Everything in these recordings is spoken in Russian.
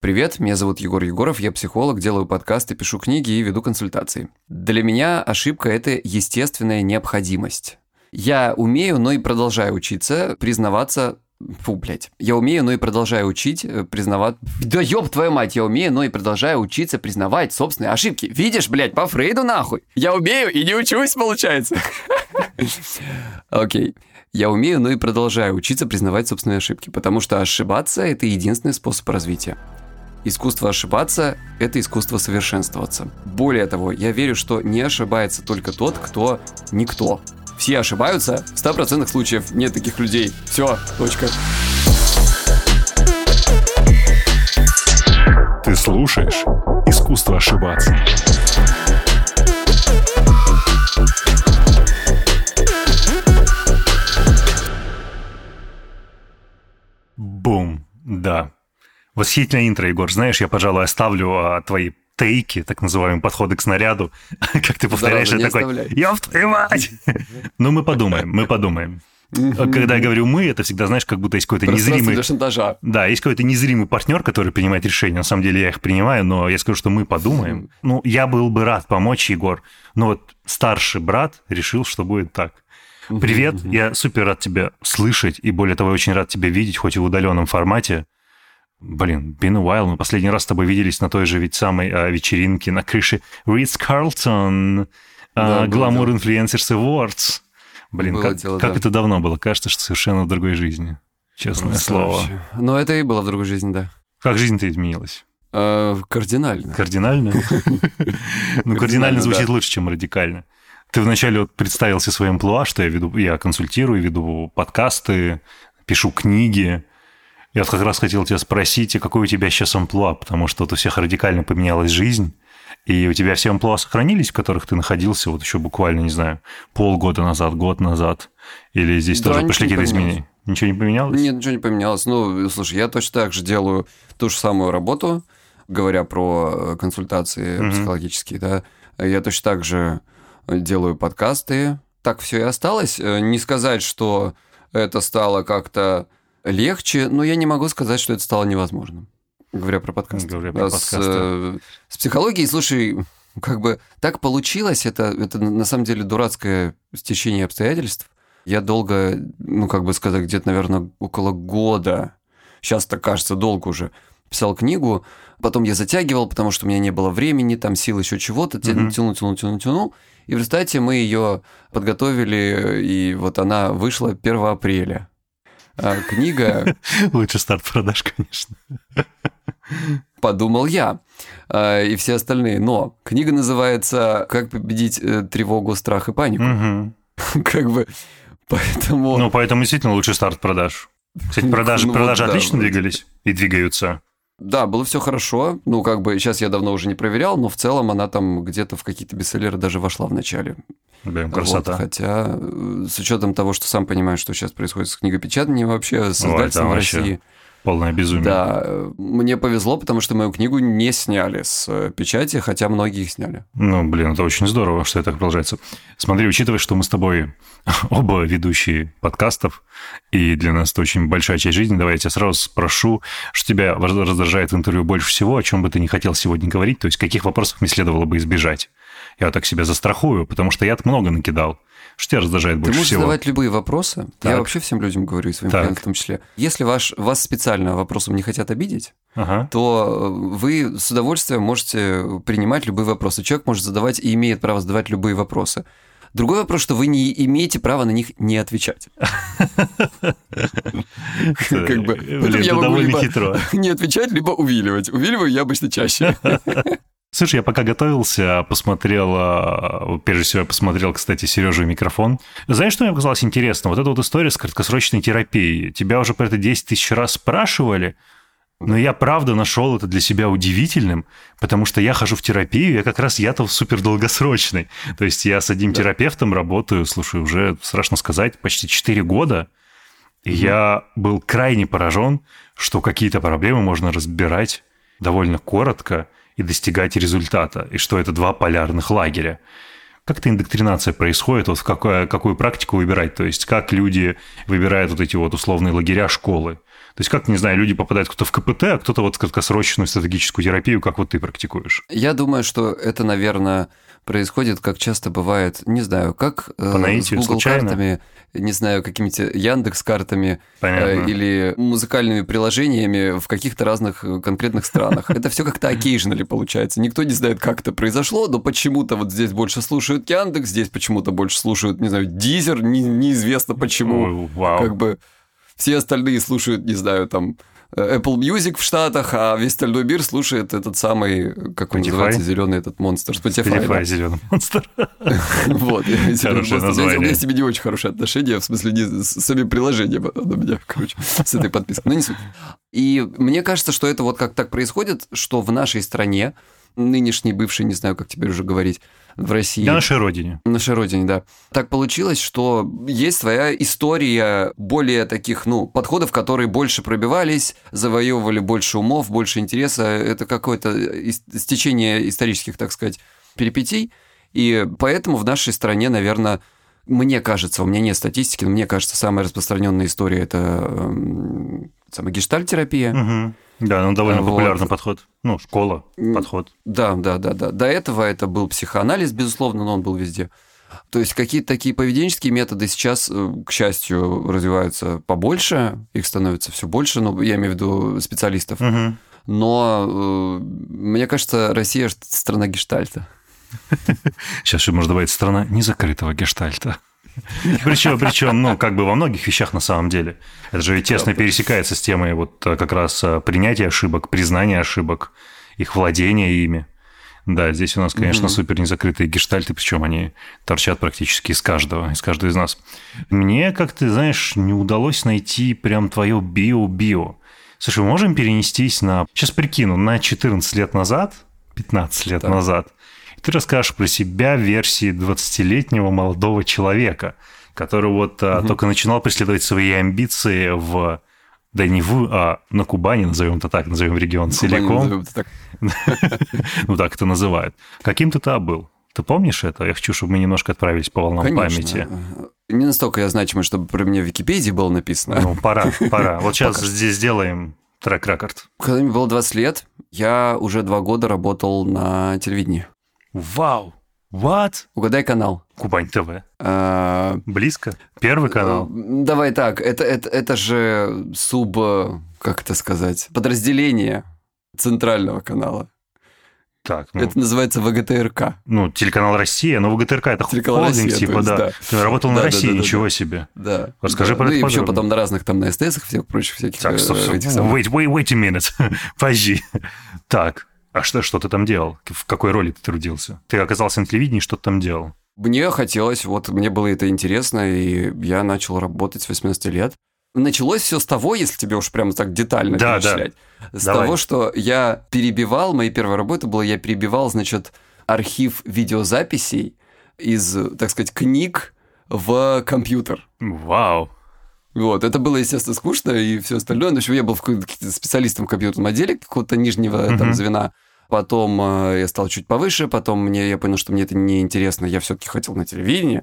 Привет, меня зовут Егор Егоров, я психолог, делаю подкасты, пишу книги и веду консультации. Для меня ошибка – это естественная необходимость. Я умею, но и продолжаю учиться, признаваться Фу, блядь. Я умею, но и продолжаю учить, э, признавать... Да ёб твою мать, я умею, но и продолжаю учиться признавать собственные ошибки. Видишь, блядь, по Фрейду нахуй. Я умею и не учусь, получается. Окей. Я умею, но и продолжаю учиться признавать собственные ошибки, потому что ошибаться – это единственный способ развития. Искусство ошибаться – это искусство совершенствоваться. Более того, я верю, что не ошибается только тот, кто никто. Все ошибаются, в 100% случаев нет таких людей. Все, точка. Ты слушаешь «Искусство ошибаться». Бум, да. Восхитительное интро, Егор. Знаешь, я, пожалуй, оставлю а, твои тейки, так называемые подходы к снаряду, как ты повторяешь, это такой, ёб твою мать! Ну, мы подумаем, мы подумаем. Когда я говорю «мы», это всегда, знаешь, как будто есть какой-то незримый... для шантажа. Да, есть какой-то незримый партнер, который принимает решения. На самом деле я их принимаю, но я скажу, что мы подумаем. Ну, я был бы рад помочь, Егор, но вот старший брат решил, что будет так. Привет, я супер рад тебя слышать, и более того, очень рад тебя видеть, хоть и в удаленном формате. Блин, been a while. Мы последний раз с тобой виделись на той же ведь самой а, вечеринке на крыше Ридс Карлтон, Glamour Influencers Awards. Блин, было как, дело, как да. это давно было? Кажется, что совершенно в другой жизни. Честное Просто слово. Вообще. Но это и было в другой жизни, да. Как жизнь-то изменилась? А, кардинально. Кардинально? Ну, кардинально звучит лучше, чем радикально. Ты вначале вот представился своим плуа, что я веду, я консультирую, веду подкасты, пишу книги. Я вот как раз хотел тебя спросить, какой у тебя сейчас амплуа, потому что вот у всех радикально поменялась жизнь, и у тебя все амплуа сохранились, в которых ты находился вот еще буквально, не знаю, полгода назад, год назад? Или здесь да, тоже пошли какие-то изменения? Ничего не поменялось? Нет, ничего не поменялось. Ну, слушай, я точно так же делаю ту же самую работу, говоря про э, консультации mm-hmm. психологические, да. Я точно так же делаю подкасты. Так все и осталось. Э, не сказать, что это стало как-то легче, но я не могу сказать, что это стало невозможным. Говоря про подкасты. Говоря про подкасты. С, э, с психологией, слушай, как бы так получилось, это, это на самом деле дурацкое стечение обстоятельств. Я долго, ну, как бы сказать, где-то, наверное, около года, сейчас так кажется, долго уже, писал книгу, потом я затягивал, потому что у меня не было времени, там сил еще чего-то, тянул, тянул, тянул, тянул, тянул. И в результате мы ее подготовили, и вот она вышла 1 апреля. А, книга... Лучше старт продаж, конечно. Подумал я а, и все остальные. Но книга называется «Как победить э, тревогу, страх и панику». Как бы поэтому... Ну, поэтому действительно лучший старт продаж. Кстати, продажи, ну, продажи вот, отлично да, двигались и двигаются. Да, было все хорошо. Ну, как бы сейчас я давно уже не проверял, но в целом она там где-то в какие-то бестселлеры даже вошла в начале. Блин, красота. Вот, хотя э, с учетом того, что сам понимаешь, что сейчас происходит с книгопечатанием вообще, с издательством в России. Полное безумие. Да, мне повезло, потому что мою книгу не сняли с э, печати, хотя многие их сняли. Ну, блин, это очень здорово, что это продолжается. Смотри, учитывая, что мы с тобой оба ведущие подкастов, и для нас это очень большая часть жизни, давай я тебя сразу спрошу, что тебя раздражает в интервью больше всего, о чем бы ты не хотел сегодня говорить, то есть каких вопросов мне следовало бы избежать. Я так себя застрахую, потому что я много накидал. Что тебя раздражает больше Ты можешь всего? задавать любые вопросы. Так. Я вообще всем людям говорю, и своим клиентам в том числе. Если ваш, вас специально вопросом не хотят обидеть, ага. то э, вы с удовольствием можете принимать любые вопросы. Человек может задавать и имеет право задавать любые вопросы. Другой вопрос, что вы не имеете права на них не отвечать. Как бы. Я могу либо не отвечать, либо увиливать. Увиливаю я обычно чаще. Слушай, я пока готовился, посмотрел, а, прежде всего я посмотрел, кстати, Сережу микрофон. Знаешь, что мне показалось интересно? Вот эта вот история с краткосрочной терапией. Тебя уже про это 10 тысяч раз спрашивали, но я правда нашел это для себя удивительным, потому что я хожу в терапию, я как раз я-то супер долгосрочный. То есть я с одним да. терапевтом работаю, слушай, уже страшно сказать, почти 4 года. И mm я был крайне поражен, что какие-то проблемы можно разбирать довольно коротко и достигать результата, и что это два полярных лагеря. Как-то индоктринация происходит, вот в какую, какую практику выбирать, то есть как люди выбирают вот эти вот условные лагеря школы. То есть как, не знаю, люди попадают кто-то в КПТ, а кто-то вот в краткосрочную стратегическую терапию, как вот ты практикуешь? Я думаю, что это, наверное, происходит, как часто бывает, не знаю, как По наитию, с Google случайно? картами, не знаю, какими-то Яндекс картами Понятно. или музыкальными приложениями в каких-то разных э, конкретных странах. Это все как-то occasionally получается. Никто не знает, как это произошло, но почему-то вот здесь больше слушают Яндекс, здесь почему-то больше слушают, не знаю, Дизер, не- неизвестно почему. Вау. Как бы все остальные слушают, не знаю, там э, Apple Music в Штатах, а весь остальной мир слушает этот самый, как он Spotify? называется, зеленый этот монстр, Spotify. Spotify, да. зеленый монстр. Вот. я. У меня с ними не очень хорошие отношения, в смысле, не с самим приложением у меня, короче, с этой подпиской. Но не суть. И мне кажется, что это вот как так происходит, что в нашей стране, нынешней, бывшей, не знаю, как теперь уже говорить, в России... На нашей родине. На нашей родине, да. Так получилось, что есть своя история более таких, ну, подходов, которые больше пробивались, завоевывали больше умов, больше интереса. Это какое-то стечение исторических, так сказать, перипетий. И поэтому в нашей стране, наверное, мне кажется, у меня нет статистики, но мне кажется, самая распространенная история это эм, самая гештальтерапия. Мгм. Да, ну довольно Вот. популярный подход. Ну, школа, подход. Да, да, да, да. До этого это был психоанализ, безусловно, но он был везде. То есть какие-то такие поведенческие методы сейчас, э, к счастью, развиваются побольше, их становится все больше, ну, я имею в виду специалистов. Мгм. Но э, мне кажется, Россия страна гештальта. Сейчас еще можно добавить страна незакрытого гештальта. Причем, причем, ну, как бы во многих вещах на самом деле. Это же ведь тесно пересекается с темой вот э, как раз э, принятия ошибок, признания ошибок, их владения ими. Да, здесь у нас, конечно, Мгм. супер незакрытые гештальты, причем они торчат практически из каждого, из каждого из нас. Мне, как ты знаешь, не удалось найти прям твое био-био. Слушай, мы можем перенестись на... Сейчас прикину, на 14 лет назад, 15 лет Так. назад, ты расскажешь про себя в версии 20-летнего молодого человека, который вот а, только начинал преследовать свои амбиции в... Да не в, а на Кубани, назовем это так, назовем регион целиком. Ну, так это называют. Каким ты тогда был? Ты помнишь это? Я хочу, чтобы мы немножко отправились по волнам Конечно. памяти. Не настолько я значимый, чтобы про меня в Википедии было написано. Ну, пора, пора. Вот сейчас Пока здесь сделаем трек-рекорд. Когда мне было 20 лет, я уже два года работал на телевидении. Вау! What? Угадай канал. Кубань ТВ. А, Близко? Первый канал? Э, Давай так, это, это, это же суб, э, как это сказать, подразделение центрального канала. Так, ну, Это называется ВГТРК. ну, телеканал «Россия», но ВГТРК это Телеканал холдинг, «Россия», типа, есть, да. да. Ты работал на Да, России, да, да, ничего да. себе. Да. Расскажи да. про ну, это и еще потом на разных там на СТС всех прочих всяких Так, э, стоп, стоп. этих самых. Wait, wait, wait a minute. Подожди. Так, а что, что ты там делал? В какой роли ты трудился? Ты оказался на телевидении, что ты там делал? Мне хотелось, вот мне было это интересно, и я начал работать с 18 лет. Началось все с того, если тебе уж прямо так детально Да, да. перечислять, с Давай. того, что я перебивал, моей первой работой была, я перебивал, значит, архив видеозаписей из, так сказать, книг в компьютер. Вау. Вот, это было, естественно, скучно и все остальное. Но в общем, я был специалистом в компьютерном отделе какого-то нижнего там Мгм. звена. Потом э, я стал чуть повыше, потом мне, я понял, что мне это не интересно. Я все-таки хотел на телевидении.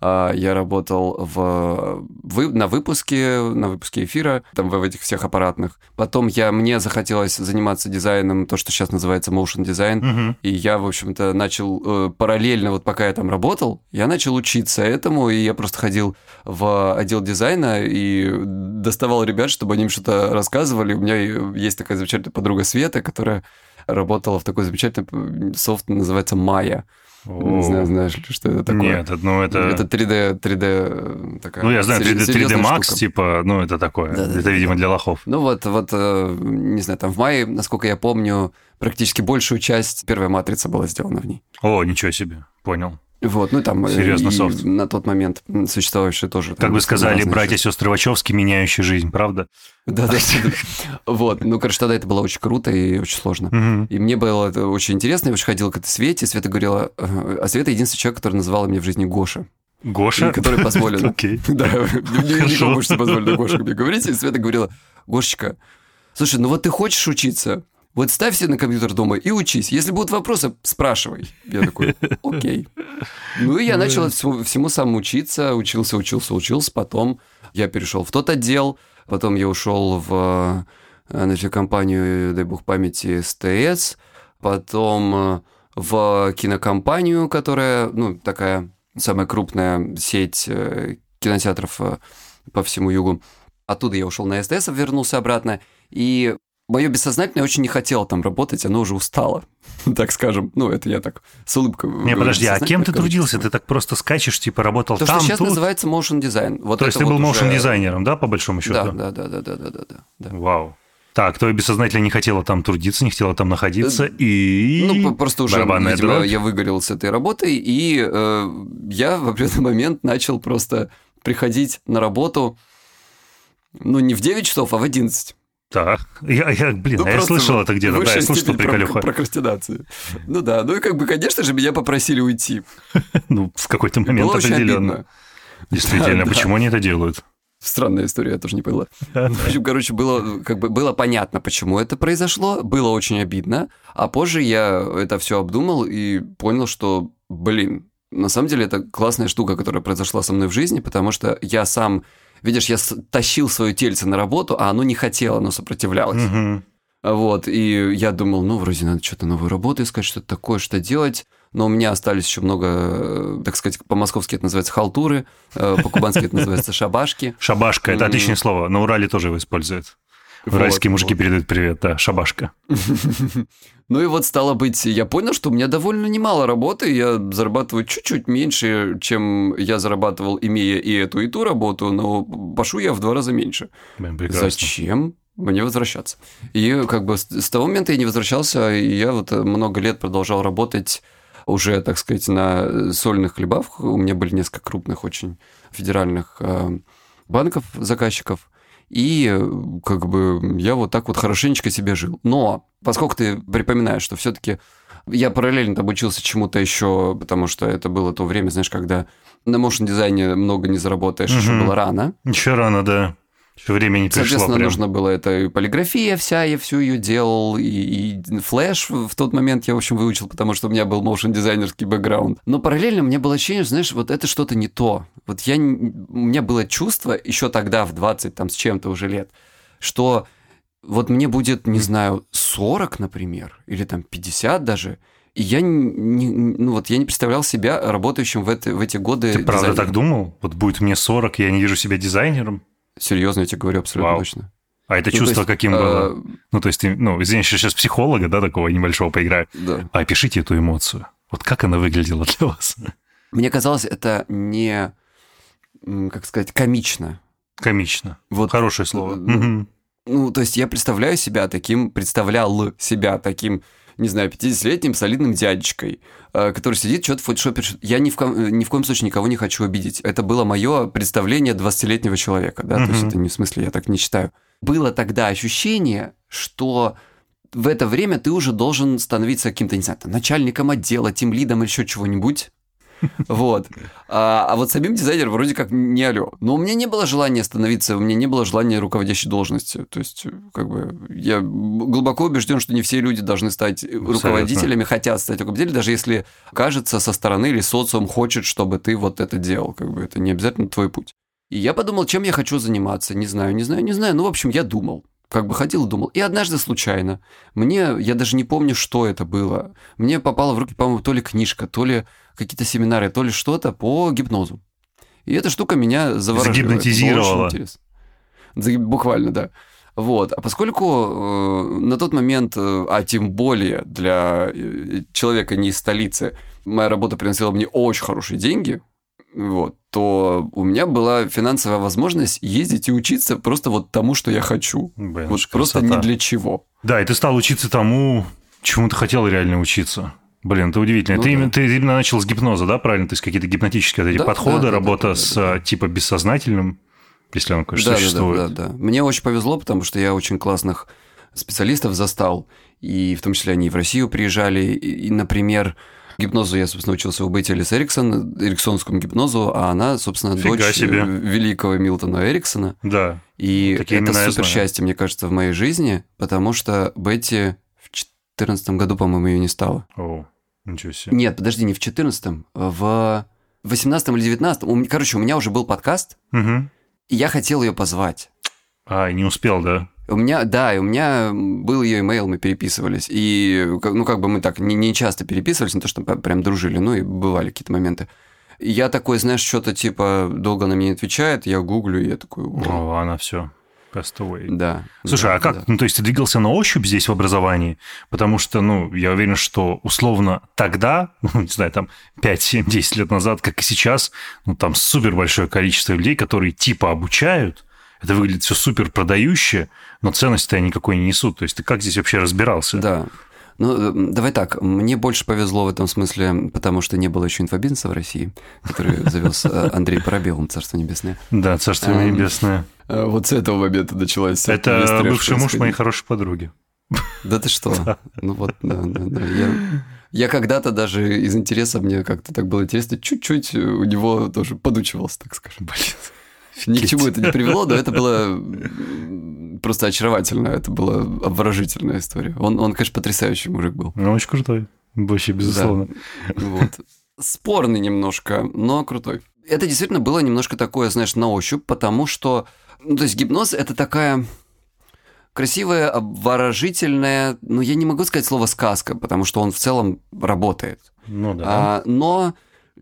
А, Я работал в, вы- на выпуске, на выпуске эфира, там в этих всех аппаратных. Потом я, мне захотелось заниматься дизайном, то, что сейчас называется motion дизайн. Мгм. И я, в общем-то, начал э, параллельно, вот пока я там работал, я начал учиться этому, и я просто ходил в отдел дизайна и доставал ребят, чтобы они им что-то рассказывали. У меня есть такая замечательная подруга Света, которая работала в такой замечательный софт, называется Майя. Не знаю, знаешь ли, что это такое? Нет, ну это... Это 3D, 3D такая. Ну, я знаю, 3D, 3D серьезная Max, штука. типа, ну, это такое. Да-да-да-да. это, видимо, для лохов. Ну вот, вот, э, не знаю, там в мае, насколько я помню, практически большую часть первая матрица была сделана в ней. О, ничего себе, понял. Вот, ну там э, Серьезно, софт. на тот момент существовавшие тоже. Как там бы сказали братья сестры Вачовски, меняющие жизнь, правда? Да, да. Вот, ну, короче, тогда это было очень круто и очень сложно. И мне было это очень интересно, я очень ходил к этой Свете, Света говорила, э, а Света единственный человек, который называл меня в жизни Гоша, Гоша? который позволил. Окей. Да, мне никому больше не позволили Гошка мне говорить, и Света говорила, Гошечка, слушай, ну вот ты хочешь учиться, вот ставь себе на компьютер дома и учись. Если будут вопросы, спрашивай. Я такой, окей. Ну и я начал всему, всему сам учиться, учился, учился, учился. Потом я перешел в тот отдел, Потом я ушел в значит, компанию, дай бог памяти, СТС. Потом в кинокомпанию, которая, ну, такая самая крупная сеть кинотеатров по всему югу. Оттуда я ушел на СТС, вернулся обратно. И мое бессознательное очень не хотело там работать, оно уже устало, так скажем. Ну, это я так с улыбкой. Не, подожди, а кем ты трудился? Ты так просто скачешь, типа работал То, там, что сейчас тут? называется motion. Вот То есть ты вот был уже... motion дизайнером, да, по большому счету? Да, да, да, да, да, да, да, да. Вау. Так, твое бессознательно не хотело там трудиться, не хотело там находиться, и... Ну, просто уже, Барабанная видимо, дробь. я выгорел с этой работой, и э, я в определенный момент начал просто приходить на работу, ну, не в 9 часов, а в 11. Так, я, я блин, Ну, я слышал это где-то, да, я слышал, что прок- прокрастинации. Ну да, ну и как бы, конечно же, меня попросили уйти. Ну, в какой-то момент Было определенно. Действительно, Да, почему они это делают? Странная история, я тоже не поняла. В общем, короче, было, как бы, было понятно, почему это произошло, было очень обидно, а позже я это все обдумал и понял, что, блин, на самом деле это классная штука, которая произошла со мной в жизни, потому что я сам, видишь, я тащил свое тельце на работу, а оно не хотело, оно сопротивлялось. Мгм. Вот, и я думал, ну, вроде надо что-то новую работу искать, что-то такое, что делать. Но у меня остались еще много, э, так сказать, по-московски это называется халтуры, э, по-кубански это называется шабашки. Шабашка, это отличное слово. На Урале тоже его используют. Вот, Уральские мужики вот. передают привет, да, шабашка. Ну и вот стало быть, я понял, что у меня довольно немало работы, я зарабатываю чуть-чуть меньше, чем я зарабатывал, имея и эту, и ту работу, но пашу я в два раза меньше. Прекрасно. Зачем мне возвращаться? И как бы с, того момента я не возвращался, и я вот э, много лет продолжал работать уже, так сказать, на сольных хлебах. У меня были несколько крупных очень федеральных э, банков, заказчиков. И э, как бы я вот так вот хорошенечко себе жил. Но поскольку ты припоминаешь, что все-таки я параллельно там учился чему-то еще, потому что это было то время, знаешь, когда на motion дизайне много не заработаешь, еще Мгм. было рано. Еще рано, да. Еще время не пришло Соответственно, прям. нужно было это и полиграфия вся, я всю ее делал, и, и Flash в тот момент я, в общем, выучил, потому что у меня был motion дизайнерский бэкграунд. Но параллельно мне было ощущение, знаешь, вот это что-то не то. Вот я, у меня было чувство еще тогда, в 20 там с чем-то уже лет, что вот мне будет, не знаю, 40, например, или там 50 даже, и я не, ну вот я не представлял себя работающим в, это, в эти годы Ты правда дизайнером. так думал? Вот будет мне 40, я не вижу себя дизайнером? Серьезно, я тебе говорю абсолютно Вау. точно. А это Ну, чувство есть, каким э, было? Ну, то есть, ты, ну, извини, сейчас психолога, да, такого небольшого поиграю. Да. А опишите эту эмоцию. Вот как она выглядела для вас? Мне казалось, это не, как сказать, комично. Комично. Вот, Хорошее слово. ну, то есть я представляю себя таким, представлял себя таким, не знаю, 50-летним солидным дядечкой, э, который сидит, что-то в фотошопе. пишет. Я ни в, ко- э, ни в коем случае никого не хочу обидеть. Это было мое представление 20-летнего человека, да, то есть это не в смысле, я так не считаю. Было тогда ощущение, что в это время ты уже должен становиться каким-то, не знаю, там, начальником отдела, тем лидом или еще чего-нибудь. Вот. А, а вот самим дизайнером вроде как не алё. Но у меня не было желания становиться, у меня не было желания руководящей должности. То есть, как бы, я глубоко убежден, что не все люди должны стать руководителями, хотят стать руководителями, даже если кажется со стороны или социум хочет, чтобы ты вот это делал. Как бы это не обязательно твой путь. И я подумал, чем я хочу заниматься. Не знаю, не знаю, не знаю. Ну, в общем, я думал. Как бы ходил и думал. И однажды случайно, мне, я даже не помню, что это было. Мне попала в руки, по-моему, то ли книжка, то ли какие-то семинары, то ли что-то по гипнозу. И эта штука меня заворожила. Загипнотизировала. Буквально, да. Вот. А поскольку э, на тот момент, э, а тем более для э, человека не из столицы, моя работа приносила мне очень хорошие деньги, вот, то у меня была финансовая возможность ездить и учиться просто вот тому, что я хочу. Блин, вот просто красота. не для чего. Да, и ты стал учиться тому, чему ты хотел реально учиться. Блин, это удивительно. Ну ты, да. именно- ты именно начал с гипноза, да, правильно? То есть какие-то гипнотические вот эти Да, подходы, да, да, работа да, да, с да. а, типа бессознательным, если он, конечно, Да, да, существует. да, да, да. Мне очень повезло, потому что я очень классных специалистов застал, и в том числе они и в Россию приезжали. И, и, например, гипнозу я, собственно, учился у Бетти Элис Эриксон, эриксонскому гипнозу, а она, собственно, Фига дочь себе. э, великого Милтона Эриксона. Да. И Такие это супер счастье, мне кажется, в моей жизни, потому что Бетти в 2014 году, по-моему, ее не стало. О, ничего себе. Нет, подожди, не в 2014, в 18 или 19 Короче, у меня уже был подкаст, Мгм. и я хотел ее позвать. А, не успел, да? У меня, да, и у меня был ее имейл, мы переписывались. И, ну, как бы мы так не, не часто переписывались, не то, что прям дружили, ну, и бывали какие-то моменты. Я такой, знаешь, что-то типа долго на меня не отвечает, я гуглю, и я такой... О, она все. Castaway. Да. Слушай, да, а как? да. Ну, то есть ты двигался на ощупь здесь в образовании? Потому что, ну, я уверен, что условно тогда, ну, не знаю, там 5, 7, 10 лет назад, как и сейчас, ну, там супер большое количество людей, которые типа обучают, это выглядит все супер продающе, но ценности они никакой не несут. То есть ты как здесь вообще разбирался? Да. Ну, давай так, мне больше повезло в этом смысле, потому что не было еще инфобизнеса в России, который завез э, Андрей Парабелов, Царство Небесное. Да, царство Эм, небесное. А Вот с этого момента началась Это бывший муж моей хорошей подруги. Да ты что? Ну вот, да, да, да. Я, я когда-то даже из интереса, мне как-то так было интересно, чуть-чуть у него тоже подучивался, так скажем. Ни к чему это не привело, но это было просто очаровательно, это была обворожительная история. Он, он конечно, потрясающий мужик был. Ну, очень крутой. Вообще, безусловно. Вот. Спорный немножко, но крутой. Это действительно было немножко такое, знаешь, на ощупь, потому что, ну, то есть гипноз – это такая красивая, обворожительная, ну, я не могу сказать слово «сказка», потому что он в целом работает. Ну да. А, но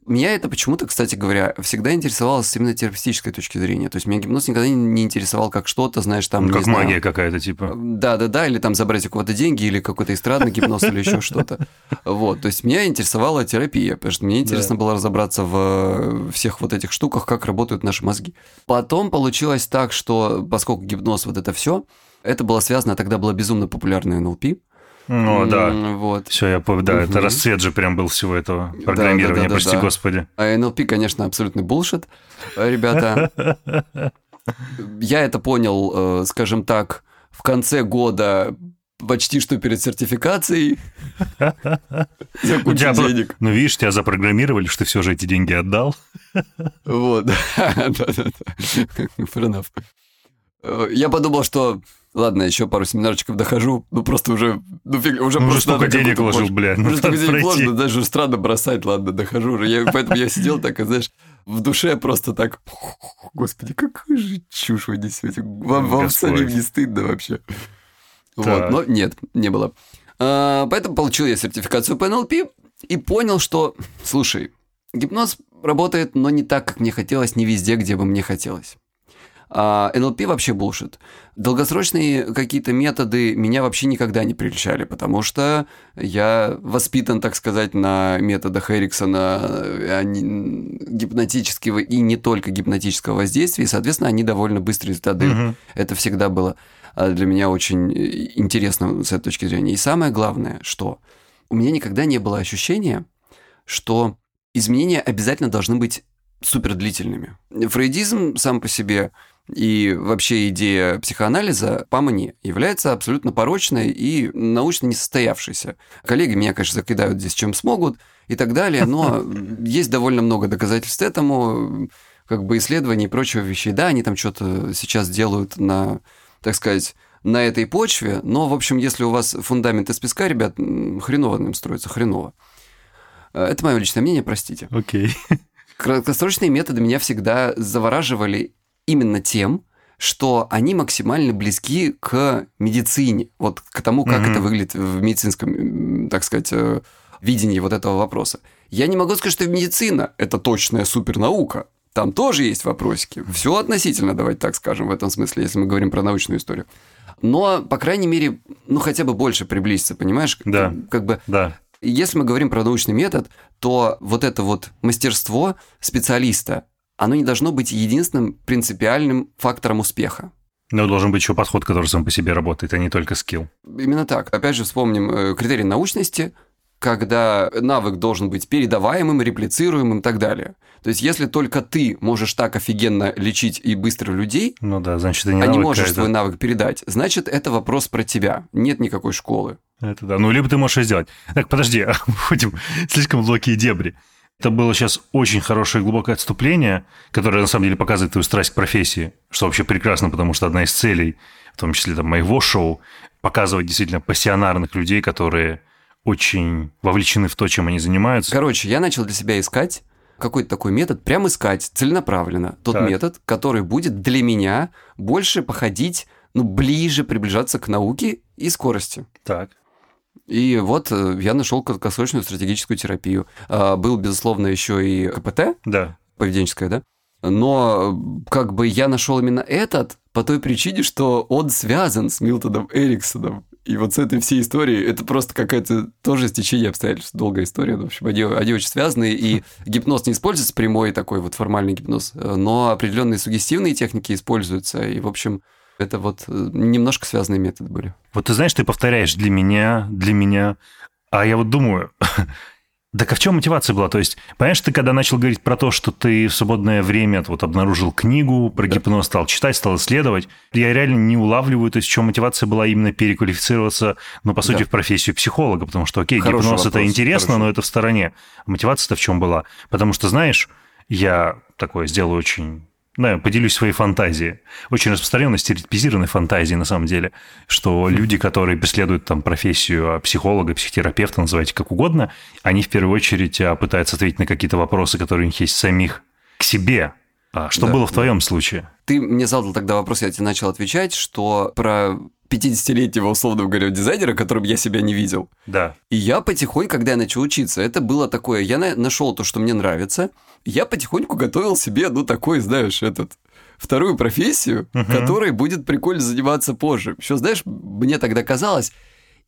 меня это почему-то, кстати говоря, всегда интересовало с именно терапевтической точки зрения. То есть меня гипноз никогда не- интересовал как что-то, знаешь, там... Ну, как знаю, магия какая-то, типа. да-да-да, или там забрать у кого-то деньги, или какой-то эстрадный гипноз, или еще что-то. Вот, то есть меня интересовала терапия, потому что мне интересно было разобраться в всех вот этих штуках, как работают наши мозги. Потом получилось так, что поскольку гипноз вот это все, это было связано, тогда было безумно популярное НЛП. Ну, да. Вот. Все, я пов- да, это Мгм. расцвет же прям был всего этого программирования, да, да, прости да. господи. А НЛП, конечно, абсолютный булшит, э, ребята. Я это понял, э, скажем так, в конце года, почти что перед сертификацией. За кучу тебя денег. Ну, видишь, тебя запрограммировали, что ты все же эти деньги отдал. Вот. Да-да-да. Э, Я подумал, что ладно, еще пару семинарчиков дохожу, ну просто уже, ну фиг, уже Ну, просто столько денег вложил, больше. бля, ну, Уже столько денег вложено, даже странно бросать, ладно, дохожу уже. Я- поэтому я сидел так, и, знаешь, в душе просто так, господи, какую же чушь вы несете. Вам, вам самим не стыдно вообще. Вот, Так. но нет, не было. А, Поэтому получил я сертификацию по НЛП и понял, что, слушай, гипноз работает, но не так, как мне хотелось, не везде, где бы мне хотелось. А НЛП вообще булшит. Долгосрочные какие-то методы меня вообще никогда не прельщали, потому что я воспитан, так сказать, на методах Эриксона э, они- гипнотического и не только гипнотического воздействия, и, соответственно, они довольно быстрые дают. Мгм. Это всегда было а, для меня очень э, интересно с этой точки зрения. И самое главное, что у меня никогда не было ощущения, что изменения обязательно должны быть супердлительными. Фрейдизм сам по себе и вообще идея психоанализа по мне является абсолютно порочной и научно несостоявшейся. Коллеги меня, конечно, закидают здесь чем смогут и так далее, но есть довольно много доказательств этому, как бы исследований и прочего вещей. Да, они там что-то сейчас делают на, так сказать, на этой почве, но, в общем, если у вас фундамент из песка, ребят, хреново на нем строится, хреново. Э, Это мое личное мнение, простите. Окей. Краткосрочные методы меня всегда завораживали именно тем, что они максимально близки к медицине, вот к тому, как Мгм. это выглядит в медицинском, так сказать, э, видении вот этого вопроса. Я не могу сказать, что медицина – это точная супернаука. Там тоже есть вопросики. Все относительно, давайте так скажем, в этом смысле, если мы говорим про научную историю. Но, по крайней мере, ну хотя бы больше приблизиться, понимаешь? Да. Как, как бы Да. Если мы говорим про научный метод, то вот это вот мастерство специалиста, оно не должно быть единственным принципиальным фактором успеха. Но должен быть еще подход, который сам по себе работает, а не только скилл. Именно так. Опять же, вспомним э, критерий научности, когда навык должен быть передаваемым, реплицируемым и так далее. То есть, если только ты можешь так офигенно лечить и быстро людей, Ну да, значит, это не а не можешь какая-то. свой навык передать, значит, это вопрос про тебя. Нет никакой школы. Это да. Ну, либо ты можешь это сделать. Так, подожди, уходим слишком глубокие дебри. Это было сейчас очень хорошее глубокое отступление, которое на самом деле показывает твою страсть к профессии, что вообще прекрасно, потому что одна из целей, в том числе там, моего шоу, показывать действительно пассионарных людей, которые очень вовлечены в то, чем они занимаются. Короче, я начал для себя искать какой-то такой метод, прям искать целенаправленно тот Так. метод, который будет для меня больше походить, ну, ближе приближаться к науке и скорости. Так. И вот э, я нашел краткосрочную стратегическую терапию. А, Был, безусловно, еще и КПТ, Да. поведенческое, да? Но э, как бы я нашел именно этот по той причине, что он связан с Милтоном Эриксоном. И вот с этой всей историей, это просто какая-то тоже стечение обстоятельств, долгая история. В общем, они, они очень связаны, и гипноз не используется прямой такой вот формальный гипноз, э, но определенные сугестивные техники используются, и, в общем, это вот э, немножко связанные методы были. Вот ты знаешь, ты повторяешь для меня, для меня. А я вот думаю, так а в чем мотивация была? То есть, понимаешь, ты когда начал говорить про то, что ты в свободное время вот обнаружил книгу про Да. гипноз, стал читать, стал исследовать, я реально не улавливаю, то есть в чем мотивация была именно переквалифицироваться, ну, по сути, Да. в профессию психолога, потому что, окей, Хороший гипноз это интересно, хороший. но это в стороне. А мотивация-то в чем была? Потому что, знаешь, я такое сделаю очень да, поделюсь своей фантазией. Очень распространенной стереотипизированной фантазией, на самом деле, что люди, которые преследуют там профессию а, психолога, психотерапевта, называйте как угодно, они в первую очередь а, пытаются ответить на какие-то вопросы, которые у них есть самих к себе. А что Да, было в да. твоем случае? Ты мне задал тогда вопрос, я тебе начал отвечать, что про 50-летнего, условно говоря, дизайнера, которым я себя не видел. Да. И я потихоньку, когда я начал учиться, это было такое, я на- нашел то, что мне нравится, я потихоньку готовил себе, ну, такой, знаешь, этот вторую профессию, Мгм. которой будет прикольно заниматься позже. Еще, знаешь, мне тогда казалось,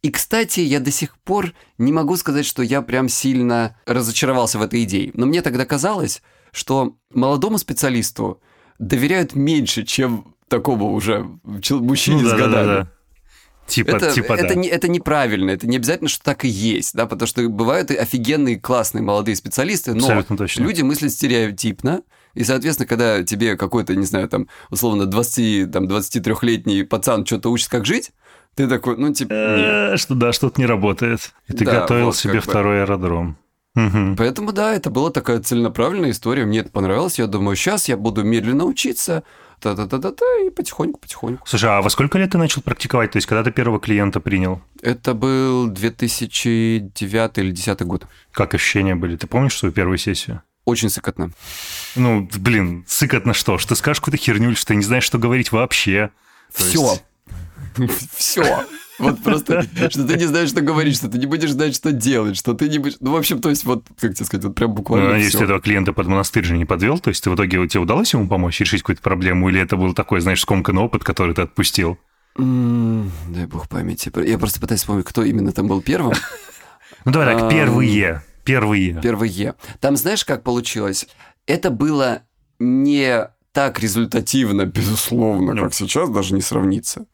и, кстати, я до сих пор не могу сказать, что я прям сильно разочаровался в этой идее. Но мне тогда казалось, что молодому специалисту доверяют меньше, чем такому уже мужчине Ну с да, да, годами. да, да. Типа, Это, типа, это, да. не, это неправильно, это не обязательно, что так и есть, да, потому что бывают и офигенные, классные молодые специалисты, но Абсолютно точно. люди мыслят стереотипно, и, соответственно, когда тебе какой-то, не знаю, там, условно, 20, там, 23-летний пацан что-то учит, как жить, ты такой, ну, типа, нет. Э, Что да, что-то не работает. И ты Да, готовил вот себе бы. второй аэродром. Поэтому, да, это была такая целенаправленная история, мне это понравилось, я думаю, сейчас я буду медленно учиться, та-та-та-та-та, и потихоньку-потихоньку. Слушай, а во сколько лет ты начал практиковать? То есть, когда ты первого клиента принял? Это был 2009 или 2010 год. Как ощущения были? Ты помнишь свою первую сессию? Очень сыкотно. Ну, блин, сыкотно что? Что ты скажешь какую-то херню, что ты не знаешь, что говорить вообще? Все. Все. Вот просто, что ты не знаешь, что говорить, что ты не будешь знать, что делать, что ты не будешь... Ну, в общем, то есть, вот, как тебе сказать, вот прям Ну, буквально надеюсь, всё. ты этого клиента под монастырь же не подвел? То есть, ты в итоге тебе удалось ему помочь решить какую-то проблему? Или это был такой, знаешь, скомканный опыт, который ты отпустил? Дай бог памяти. Я просто пытаюсь вспомнить, кто именно там был первым. Ну, давай так, первые. Первые. Первый Е. Там знаешь, как получилось? Это было не так результативно, безусловно, Ну. как сейчас, даже не сравнится.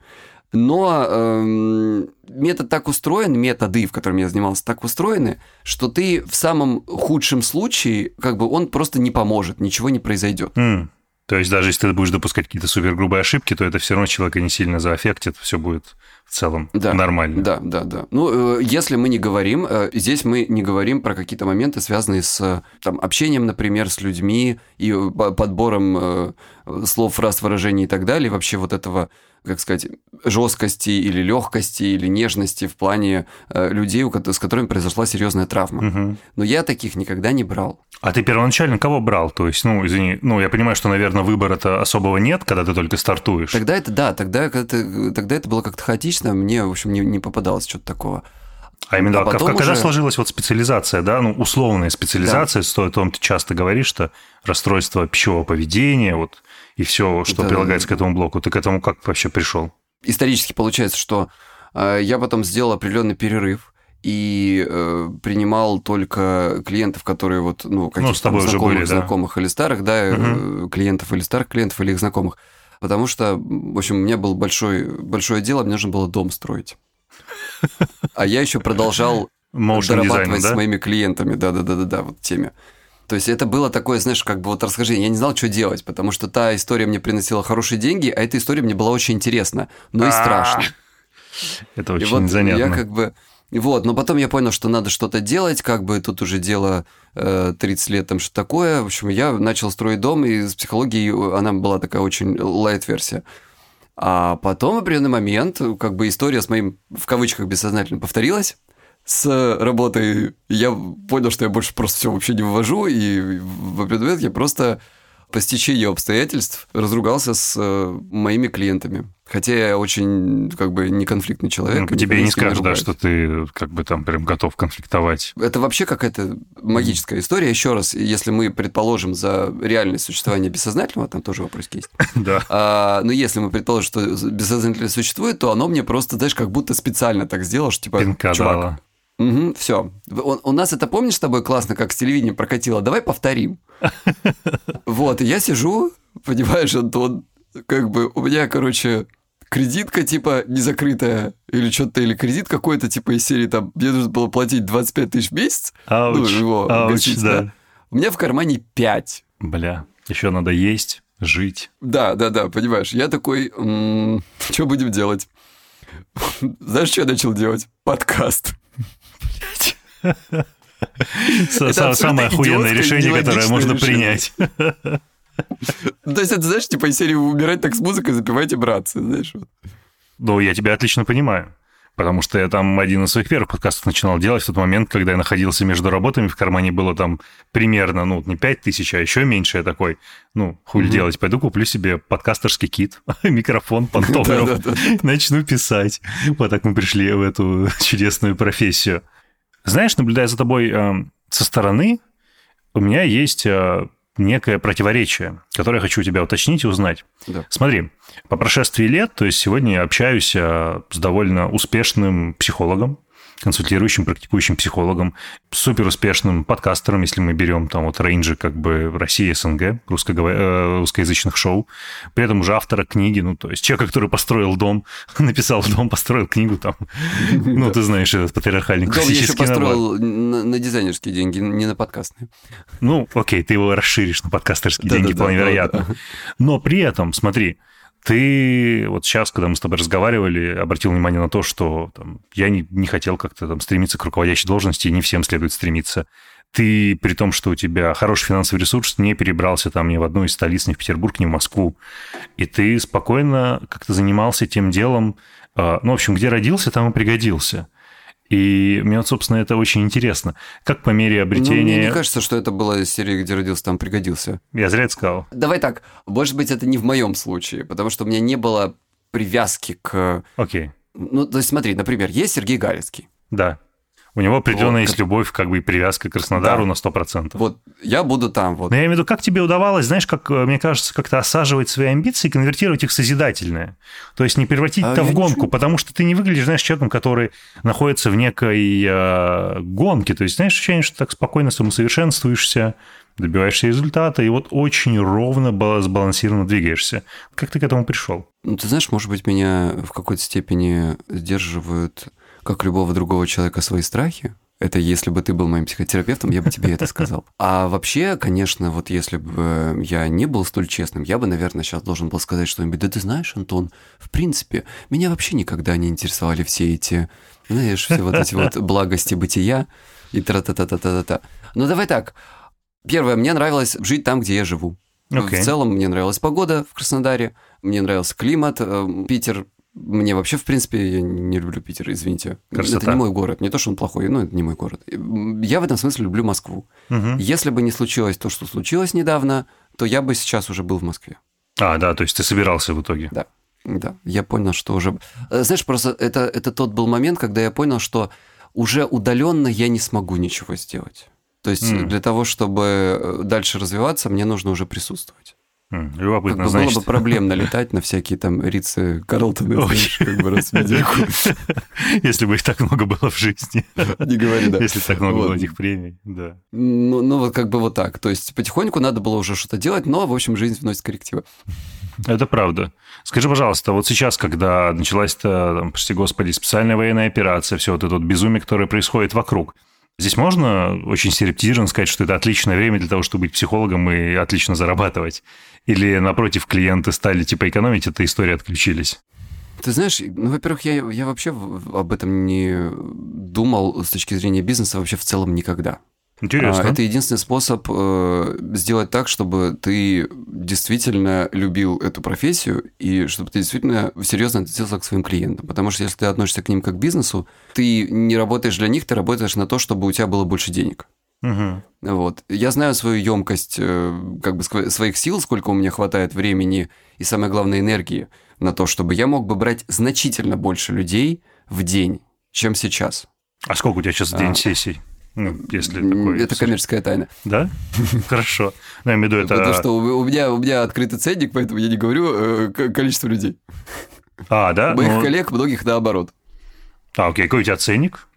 Но эм, метод так устроен, методы, в котором я занимался, так устроены, что ты в самом худшем случае, как бы он просто не поможет, ничего не произойдет. М. То есть, даже если ты будешь допускать какие-то супергрубые ошибки, то это все равно человека не сильно заэффектит, все будет в целом Да, нормально. Да, да, да. Ну, э, если мы не говорим, э, здесь мы не говорим про какие-то моменты, связанные с э, там, общением, например, с людьми и по- подбором слов, фраз, выражений и так далее, вообще вот этого, как сказать, жесткости или легкости или нежности в плане э, людей, с которыми произошла серьезная травма. Мгм. Но я таких никогда не брал. А ты первоначально кого брал? То есть, ну, извини, ну, я понимаю, что, наверное, выбора-то особого нет, когда ты только стартуешь. Тогда это, да, тогда, когда ты- тогда это было как-то хаотично, мне, в общем, не, не попадалось что-то такого. А именно, А как- потом когда уже- сложилась вот специализация, да, ну, условная специализация, с то- о том ты часто говоришь, что расстройство пищевого поведения, вот, и все, что Да, прилагается да, к этому блоку, ты к этому как вообще пришел? исторически получается, что э, я потом сделал определенный перерыв и э, принимал только клиентов, которые вот, ну, каких-то с тобой там знакомых, были, да. знакомых или старых, да, э, клиентов или старых клиентов или их знакомых. Потому что, в общем, у меня был большой, большое дело, мне нужно было дом строить. А я еще продолжал дорабатывать с моими клиентами, да-да-да-да, вот теме. То есть это было такое, знаешь, как бы вот расхождение. Я не знал, что делать, потому что та история мне приносила хорошие деньги, а эта история мне была очень интересна, но и страшно. Это очень вот занятно. я как бы... Вот, но потом я понял, что надо что-то делать, как бы тут уже дело э, 30 лет, там что такое. В общем, я начал строить дом, и с психологией э, она была такая очень лайт-версия. А потом в определенный момент, как бы история с моим, в кавычках, бессознательно повторилась. с работой. Я понял, что я больше просто все вообще не вывожу, и в определенный момент я просто по стечению обстоятельств разругался с э, моими клиентами. Хотя я очень, как бы, не конфликтный человек. Ну, тебе не скажешь, да, что ты, как бы, там, прям готов конфликтовать. Это вообще какая-то магическая история. Еще раз, если мы предположим за реальное существование бессознательного, там тоже вопрос есть. Да. А, но если мы предположим, что бессознательное существует, то оно мне просто, знаешь, как будто специально так сделало, что, типа, Пинка чувак, дала. Угу, все. У, у нас это, помнишь, с тобой классно, как с телевидения прокатило? Давай повторим. Вот, и я сижу, понимаешь, Антон, как бы у меня, короче, кредитка типа не закрытая или что-то, или кредит какой-то типа из серии там, мне нужно было платить 25 тысяч в месяц. Ауч, ну, его ауч, гасить, да. У меня в кармане 5. Бля, еще надо есть, жить. Да, да, да, понимаешь. Я такой, что будем делать? Знаешь, что я начал делать? Подкаст. Самое охуенное решение, которое можно принять. То есть это, знаешь, типа из серии «Умирать так с музыкой, запивайте, братцы», знаешь. Ну, я тебя отлично понимаю. Потому что я там один из своих первых подкастов начинал делать в тот момент, когда я находился между работами, в кармане было там примерно, ну, не 5 тысяч, а еще меньше. Я такой, ну, хуй mm-hmm. делать, пойду куплю себе подкастерский кит, микрофон, пантограф, начну писать. Вот так мы пришли в эту чудесную профессию. Знаешь, наблюдая за тобой э, со стороны, у меня есть э, некое противоречие, которое я хочу у тебя уточнить и узнать. Да. Смотри, по прошествии лет, то есть сегодня я общаюсь э, с довольно успешным психологом, консультирующим, практикующим психологом, супер успешным подкастером, если мы берем там вот рейнджи как бы России, СНГ, русскоговор... э, русскоязычных шоу. При этом уже автора книги, ну, то есть человек, который построил дом, написал дом, построил книгу там. Ну, ты знаешь, этот патриархальный Дом я еще классический построил на, дизайнерские деньги, не на подкастные. Ну, окей, ты его расширишь на подкастерские деньги, вполне вероятно. Но при этом, смотри, ты вот сейчас, когда мы с тобой разговаривали, обратил внимание на то, что там, я не, не хотел как-то там стремиться к руководящей должности, не всем следует стремиться. Ты, при том, что у тебя хороший финансовый ресурс, не перебрался там ни в одну из столиц, ни в Петербург, ни в Москву. И ты спокойно как-то занимался тем делом, э, ну, в общем, где родился, там и пригодился. И мне, вот, собственно, это очень интересно. Как по мере Ну, обретения... мне не кажется, что это была из серии, где родился, там пригодился. Я зря это сказал. Давай так, может быть, это не в моем случае, потому что у меня не было привязки к... Окей. Ну, то есть смотри, например, есть Сергей Галицкий. Да. У него определенная Вот, есть любовь, как бы и привязка к Краснодару Да. на 100%. Вот я буду там, вот. Но я имею в виду, как тебе удавалось, знаешь, как, э, мне кажется, как-то осаживать свои амбиции и конвертировать их в созидательное. То есть не превратить А это в гонку, ничего- потому что ты не выглядишь, знаешь, человеком, который находится в некой э, гонке. То есть, знаешь, ощущение, что ты так спокойно самосовершенствуешься, добиваешься результата, и вот очень ровно, бала- сбалансированно двигаешься. Как ты к этому пришел? Ну, ты знаешь, может быть, меня в какой-то степени сдерживают, как любого другого человека, свои страхи. Это если бы ты был моим психотерапевтом, я бы тебе это сказал. А вообще, конечно, вот если бы я не был столь честным, я бы, наверное, сейчас должен был сказать что-нибудь. Да ты знаешь, Антон, в принципе, меня вообще никогда не интересовали все эти, знаешь, все вот эти вот благости бытия и тра-та-та-та-та-та. Ну, давай так. Первое, мне нравилось жить там, где я живу. Окей. В целом мне нравилась погода в Краснодаре, мне нравился климат. э, Питер, мне вообще, в принципе, я не люблю Питер, извините. Красота. Это не мой город. Не то, что он плохой, но это не мой город. Я в этом смысле люблю Москву. Мгм. Если бы не случилось то, что случилось недавно, то я бы сейчас уже был в Москве. А, да, то есть ты собирался в итоге. Да, да. Я понял, что уже... Э, Знаешь, просто это, это тот был момент, когда я понял, что уже удаленно я не смогу ничего сделать. То есть М. для того, чтобы э, дальше развиваться, мне нужно уже присутствовать. М, Как Любопытно, бы значит. было бы проблемно летать на всякие там Рицы Карлтоны, знаешь, как бы раз. Если бы их так много было в жизни. Не говори, да. Если так много Вот. было этих премий, да. Ну, ну, вот как бы вот так. То есть потихоньку надо было уже что-то делать, но, в общем, жизнь вносит коррективы. Это правда. Скажи, пожалуйста, вот сейчас, когда началась-то, прости господи, специальная военная операция, все вот это вот безумие, которое происходит вокруг, здесь можно очень стереотипизированно сказать, что это отличное время для того, чтобы быть психологом и отлично зарабатывать? Или, напротив, клиенты стали типа экономить, эта история отключились? Ты знаешь, ну, во-первых, я, я вообще об этом не думал с точки зрения бизнеса вообще в целом никогда. Интересно. Это единственный способ э, сделать так, чтобы ты действительно любил эту профессию и чтобы ты действительно серьезно относился к своим клиентам. Потому что если ты относишься к ним как к бизнесу, ты не работаешь для них, ты работаешь на то, чтобы у тебя было больше денег. Угу. Вот. Я знаю свою емкость э, как бы своих сил, сколько у меня хватает времени и, самое главное, энергии на то, чтобы я мог бы брать значительно больше людей в день, чем сейчас. А сколько у тебя сейчас день а, сессий? Ну, если такой... Это коммерческая тайна. Да? Хорошо. Ну, я имею в виду это... Потому что у меня, у меня открытый ценник, поэтому я не говорю э, количество людей. А, да? У моих ну... коллег многих наоборот. А, окей. Какой у тебя ценник?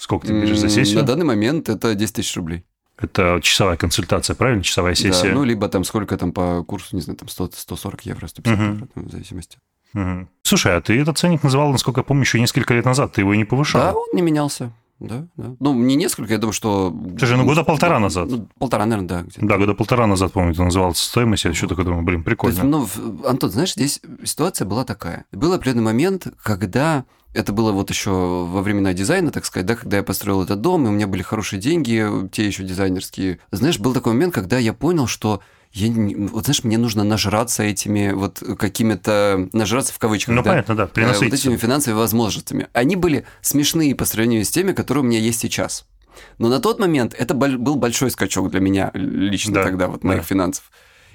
Сколько ты берешь за сессию? На данный момент это 10 тысяч рублей. Это часовая консультация, правильно? Часовая сессия? Да, ну, либо там сколько там по курсу, не знаю, там 100, 140 евро, 150 угу. евро, в зависимости. Угу. Слушай, а ты этот ценник называл, насколько я помню, еще несколько лет назад. Ты его и не повышал. Да, он не менялся. Да, да. Ну, не несколько, я думаю, что... Слушай, ну года полтора назад. Ну, полтора, наверное, да. Где-то. Да, года полтора назад, помню, ты называл стоимость, я еще такой думаю, блин, прикольно. есть, ну, Антон, знаешь, здесь ситуация была такая. Был определенный момент, когда это было вот еще во времена дизайна, так сказать, да, когда я построил этот дом, и у меня были хорошие деньги, те еще дизайнерские. Знаешь, был такой момент, когда я понял, что я, вот знаешь, мне нужно нажраться этими вот какими-то, нажраться в кавычках, ну, да? понятно, да, приносить. Вот этими финансовыми возможностями. Они были смешные по сравнению с теми, которые у меня есть сейчас. Но на тот момент это был большой скачок для меня лично да, тогда, вот моих да. финансов.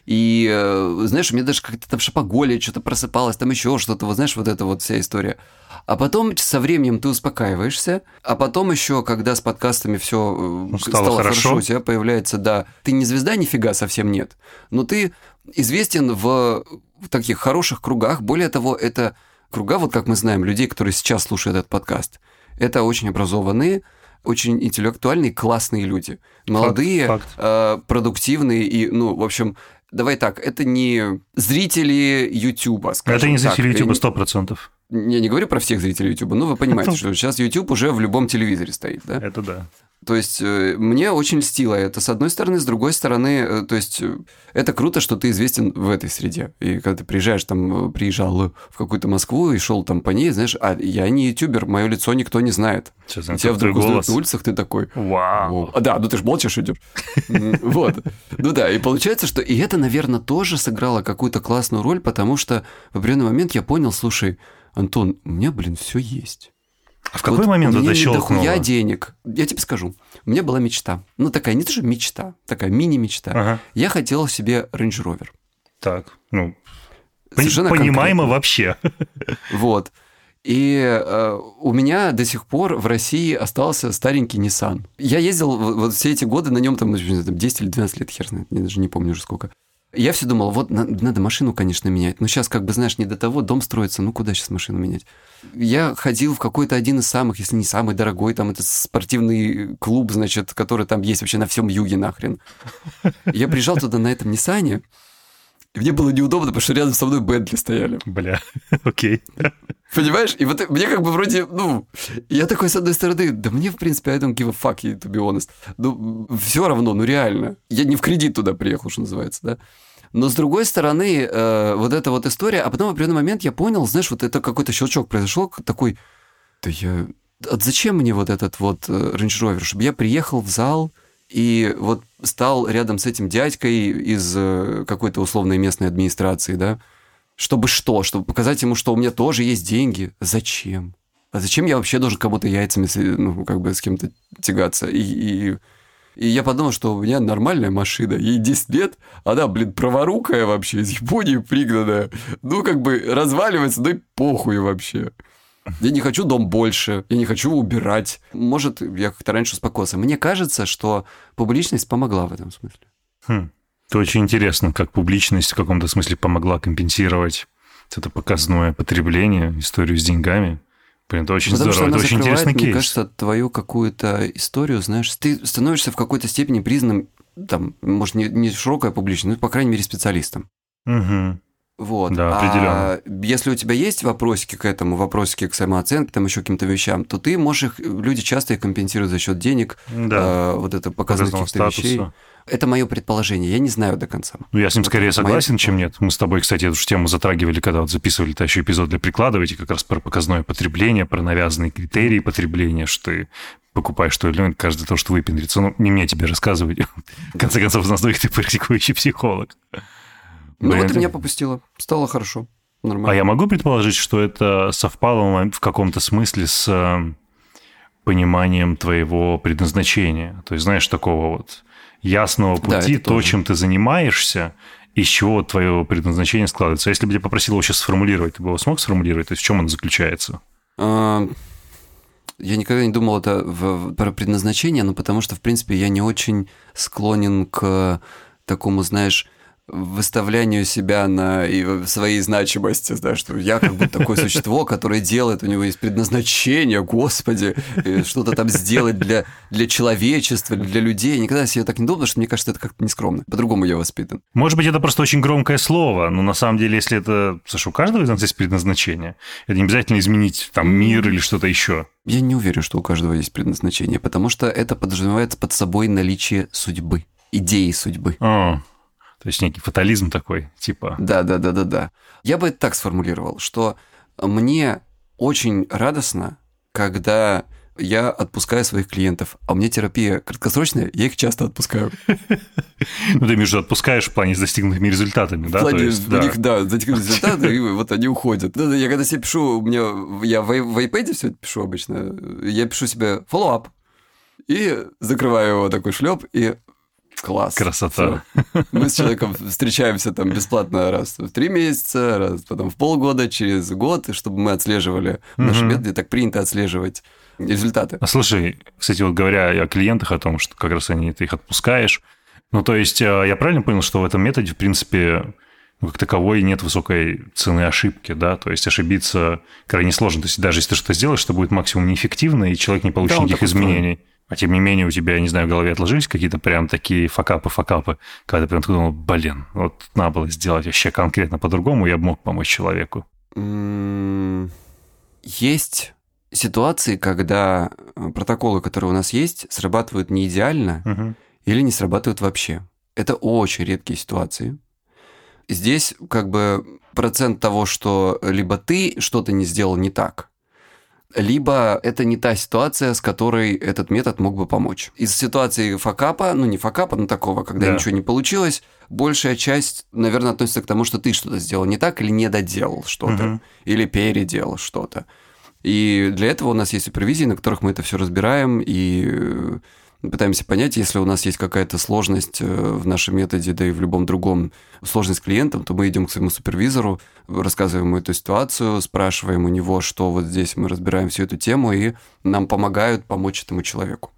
И, э, знаешь, у меня даже как-то там шапоголия что-то просыпалось, там еще что-то, вот знаешь, вот эта вот вся история. А потом со временем ты успокаиваешься, а потом еще, когда с подкастами все э, ну, стало, стало хорошо. хорошо, у тебя появляется, да, ты не звезда нифига совсем нет, но ты известен в, таких хороших кругах. Более того, это круга, вот как мы знаем, людей, которые сейчас слушают этот подкаст, это очень образованные, очень интеллектуальные, классные люди. Молодые, факт, факт. Э, продуктивные и, ну, в общем, давай так, это не зрители Ютуба, Это не зрители Ютуба, сто процентов. Я не говорю про всех зрителей Ютуба, но вы понимаете, что сейчас YouTube уже в любом телевизоре стоит, да? Это да. То есть э, мне очень льстило это с одной стороны, с другой стороны, э, то есть э, это круто, что ты известен в этой среде. И когда ты приезжаешь там, приезжал в какую-то Москву и шел там по ней, знаешь, а я не ютубер, мое лицо никто не знает. Сейчас, тебя вдруг узнают на улицах, ты такой... Вау! А, да, ну ты же молчишь идешь. Вот. Ну да, и получается, что... И это, наверное, тоже сыграло какую-то классную роль, потому что в определенный момент я понял, слушай, Антон, у меня, блин, все есть. А в какой вот момент это щелкнуло? Я денег. Я тебе скажу. У меня была мечта. Ну, такая, не то, что мечта, такая мини-мечта. Ага. Я хотел себе Range Rover. Так, ну, Совершенно понимаемо конкретно. вообще. Вот. И э, у меня до сих пор в России остался старенький Nissan. Я ездил вот все эти годы на нем, там, 10 или 12 лет, хер знает, я даже не помню уже сколько. Я все думал, вот надо машину, конечно, менять. Но сейчас, как бы, знаешь, не до того, дом строится, ну куда сейчас машину менять? Я ходил в какой-то один из самых, если не самый дорогой, там, этот спортивный клуб, значит, который там есть вообще на всем юге нахрен. Я приезжал туда на этом Ниссане, и мне было неудобно, потому что рядом со мной Бентли стояли. Бля, окей. Понимаешь? И вот мне как бы вроде, ну, я такой, с одной стороны, да мне, в принципе, I don't give a fuck, to be honest. Ну, все равно, ну, реально. Я не в кредит туда приехал, что называется, да? Но, с другой стороны, э, вот эта вот история, а потом в определенный момент я понял, знаешь, вот это какой-то щелчок произошел, такой, да я... А зачем мне вот этот вот э, Range Rover? Чтобы я приехал в зал, и вот стал рядом с этим дядькой из э, какой-то условной местной администрации, да, чтобы что? Чтобы показать ему, что у меня тоже есть деньги. Зачем? А зачем я вообще должен кому-то яйцами, ну, как бы с кем-то тягаться? И, и и я подумал, что у меня нормальная машина, ей 10 лет, она, блин, праворукая вообще, из Японии пригнанная. Ну, как бы разваливается, ну и похуй вообще. Я не хочу дом больше, я не хочу убирать. Может, я как-то раньше успокоился. Мне кажется, что публичность помогла в этом смысле. Хм. Это очень интересно, как публичность в каком-то смысле помогла компенсировать это показное потребление, историю с деньгами. Блин, это очень Потому здорово, это очень интересный мне кейс. кажется, твою какую-то историю, знаешь, ты становишься в какой-то степени признанным, там, может, не, не широкая публичность, но, по крайней мере, специалистом. Угу. Вот. Да, определенно. А если у тебя есть вопросики к этому, вопросики к самооценке, там еще каким-то вещам, то ты можешь их, люди часто их компенсируют за счет денег, Да. э, вот это Показанного каких-то вещей. Это мое предположение, я не знаю до конца. Ну, я с ним скорее это моя согласен, чем нет. Мы с тобой, кстати, эту же тему затрагивали, когда вот записывали та еще эпизод для прикладывайте, как раз про показное потребление, про навязанные критерии потребления, что ты покупаешь то или иное, каждый то, что выпендрится. Ну, не мне тебе рассказывать. В конце концов, из нас двоих ты практикующий психолог. Ну Блин, вот и это- меня попустило, стало хорошо, нормально. А я могу предположить, что это совпало в каком-то смысле с э, пониманием твоего предназначения. То есть, знаешь, такого вот ясного Да, пути, это то, тоже. чем ты занимаешься, из чего твое предназначение складывается. А Если бы я попросил его сейчас сформулировать, ты бы его смог сформулировать? То есть в чем он заключается? А, Я никогда не думал это в- про предназначение, но потому что, в принципе, я не очень склонен к такому, знаешь, выставлянию себя на и своей значимости, знаешь, что я как бы такое существо, которое делает, у него есть предназначение, господи, что-то там сделать для, для человечества, для людей. Я никогда себе так не думал, потому что мне кажется, это как-то нескромно. По-другому я воспитан. Может быть, это просто очень громкое слово, но на самом деле, если это... Слушай, у каждого из нас есть предназначение. Это не обязательно изменить там мир или что-то еще. Я не уверен, что у каждого есть предназначение, потому что это подразумевает под собой наличие судьбы, идеи судьбы. А, то есть некий фатализм такой, типа... Да, да, да, да, да. Я бы это так сформулировал, что мне очень радостно, когда я отпускаю своих клиентов, а у меня терапия краткосрочная, я их часто отпускаю. Ну, ты между отпускаешь в плане с достигнутыми результатами, да? В плане у да. них, да, затекли результаты, и вот они уходят. Да, Я когда себе пишу, у меня, я в, в iPad все это пишу обычно, я пишу себе follow-up, и закрываю его такой шлеп, и класс. Красота. Всё. Мы с человеком встречаемся там бесплатно раз в три месяца, раз потом в полгода, через год, чтобы мы отслеживали в нашем методе, так принято отслеживать результаты. А слушай, кстати, вот говоря о клиентах, о том, что как раз они, ты их отпускаешь, ну, то есть э, я правильно понял, что в этом методе, в принципе, ну, как таковой нет высокой цены ошибки, да, то есть ошибиться крайне сложно. То есть даже если ты что-то сделаешь, что будет максимум неэффективно, и человек не получит Да, никаких так устроен. А тем не менее у тебя, я не знаю, в голове отложились какие-то прям такие факапы-факапы, когда ты прям думал, блин, вот надо было сделать вообще конкретно по-другому, я бы мог помочь человеку. Есть ситуации, когда э, протоколы, которые у нас есть, срабатывают не идеально Мгм. или не срабатывают вообще. Это очень редкие ситуации. Здесь как бы процент того, что либо ты что-то не сделал не так, либо это не та ситуация, с которой этот метод мог бы помочь. Из ситуации факапа, ну не факапа, но такого, когда Да. ничего не получилось, большая часть, наверное, относится к тому, что ты что-то сделал не так или не доделал что-то, Мгм. или переделал что-то. И для этого у нас есть супервизии, на которых мы это все разбираем и э, пытаемся понять, если у нас есть какая-то сложность э, в нашем методе, да и в любом другом сложность с клиентом, то мы идем к своему супервизору, рассказываем ему эту ситуацию, спрашиваем у него, что вот здесь мы разбираем всю эту тему, и нам помогают помочь этому человеку.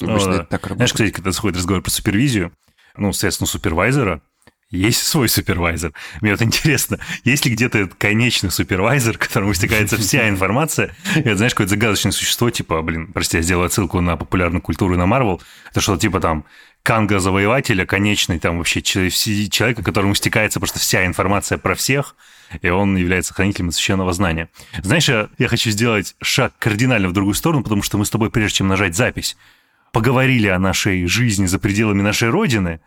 Обычно О, это так Знаешь, работает. кстати, когда заходит разговор про супервизию, ну, соответственно, супервайзера есть свой супервайзер. Мне вот интересно, есть ли где-то конечный супервайзер, которому стекается вся информация? Это, знаешь, какое-то загадочное существо, типа, блин, прости, я сделаю отсылку на популярную культуру на Марвел, это что-то типа там Канга-завоевателя, конечный там вообще человека, которому стекается просто вся информация про всех, и он является хранителем священного знания. Знаешь, я, я хочу сделать шаг кардинально в другую сторону, потому что мы с тобой, прежде чем нажать запись, поговорили о нашей жизни за пределами нашей Родины,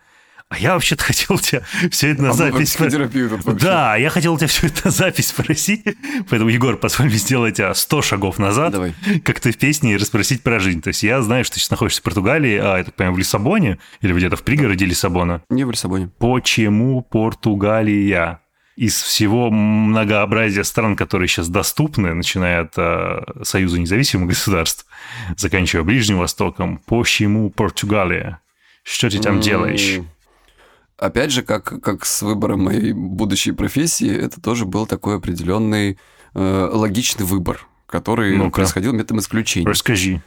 а я вообще-то хотел тебя все это на А запись... про тут. Да, я хотел тебя все это на запись спросить, поэтому, Егор, позволь сделать а, 100 шагов назад, Давай. как ты в песне, и расспросить про жизнь. То есть я знаю, что ты сейчас находишься в Португалии, а, я так понимаю, в Лиссабоне, или где-то в пригороде Лиссабона. Не в Лиссабоне. Почему Португалия? Из всего многообразия стран, которые сейчас доступны, начиная от э, Союза независимых государств, заканчивая Ближним Востоком, почему Португалия? Что ты там М, делаешь? Опять же, как, как с выбором моей будущей профессии, это тоже был такой определенный э, логичный выбор, который Ну-ка. происходил методом исключения. Расскажи.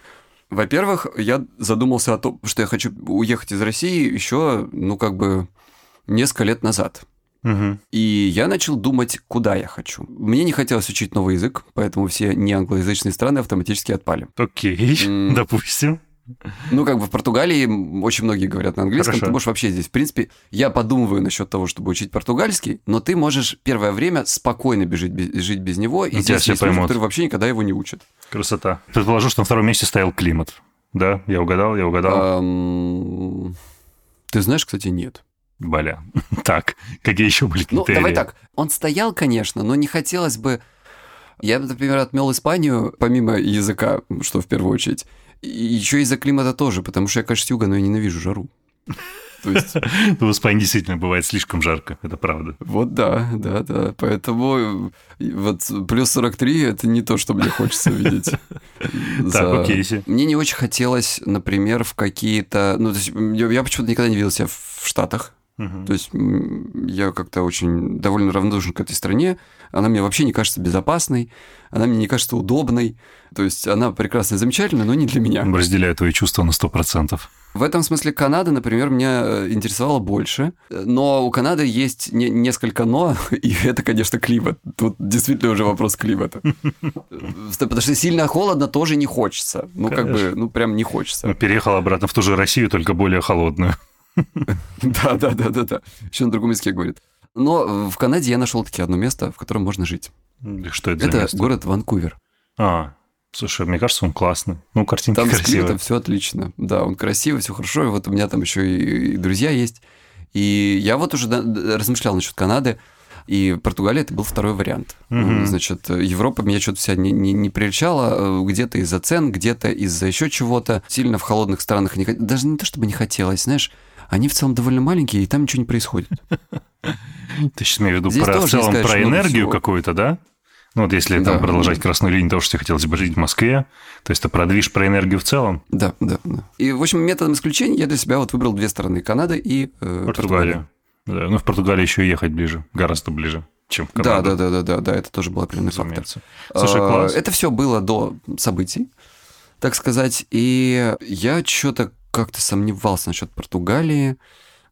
Во-первых, я задумался о том, что я хочу уехать из России еще, ну, как бы, несколько лет назад. Мгм. И я начал думать, куда я хочу. Мне не хотелось учить новый язык, поэтому все неанглоязычные страны автоматически отпали. Окей, допустим. Ну, как бы в Португалии очень многие говорят на английском. Хорошо. Ты можешь вообще здесь, в принципе, я подумываю насчет того, чтобы учить португальский, но ты можешь первое время спокойно бежить, без- жить без него. И здесь есть люди, которые вообще никогда его не учат. Красота. Предположу, что на втором месте стоял климат. Да, я угадал, я угадал. Ты знаешь, кстати, нет. Бля. Так, какие еще были Ну, критерии? давай так. Он стоял, конечно, но не хотелось бы... Я, например, отмел Испанию, помимо языка, что в первую очередь, еще из-за климата тоже, потому что я, конечно, с юга, но я ненавижу жару. То есть, В Испании действительно бывает слишком жарко, это правда. вот да, да, да. Поэтому э, вот плюс 43 – это не то, что мне хочется видеть. За- окей. Мне не очень хотелось, например, в какие-то... Ну, то есть я я почему-то никогда не видел себя в Штатах. То есть я как-то очень довольно равнодушен к этой стране. Она мне вообще не кажется безопасной, она мне не кажется удобной. То есть она прекрасная, замечательная, но не для меня. Разделяю твои чувства на 100%. В этом смысле Канада, например, меня э, интересовала больше. Но у Канады есть не- несколько «но», и это, конечно, климат. Тут действительно уже вопрос климата. Потому что сильно холодно тоже не хочется. Ну, как бы, ну, прям не хочется. Переехал обратно в ту же Россию, только более холодную. Да, да, да, да, да. Еще на другом языке говорит. Но в Канаде я нашел таки одно место, в котором можно жить. Что это, Это место? город Ванкувер. А, слушай, мне кажется, он классный. Ну, картинки Там с красивые. климатом все отлично. Да, он красивый, все хорошо. И вот у меня там еще и, и друзья есть. И я вот уже размышлял насчет Канады. И Португалия это был второй вариант. Мгм. Значит, Европа меня что-то вся не, не, не прельчала, э, где-то из-за цен, где-то из-за еще чего-то. Сильно в холодных странах не даже не то, чтобы не хотелось, знаешь, они в целом довольно маленькие, и там ничего не происходит. Ты сейчас имеешь в виду про, в целом про энергию какую-то, да? Ну, вот если Да. там продолжать красную линию того, что тебе хотелось бы жить в Москве, то есть ты продвиж про энергию в целом, Да, да, да. И, в общем, методом исключения я для себя вот выбрал две стороны. Канада и э, Португалия. Да, ну, в Португалии еще ехать ближе, гораздо ближе, чем в Да, Канаду. да, да, да, да, да, это тоже был определенный фактор. Слушай, А, класс. Это все было до событий, так сказать. И я что-то как-то сомневался насчет Португалии.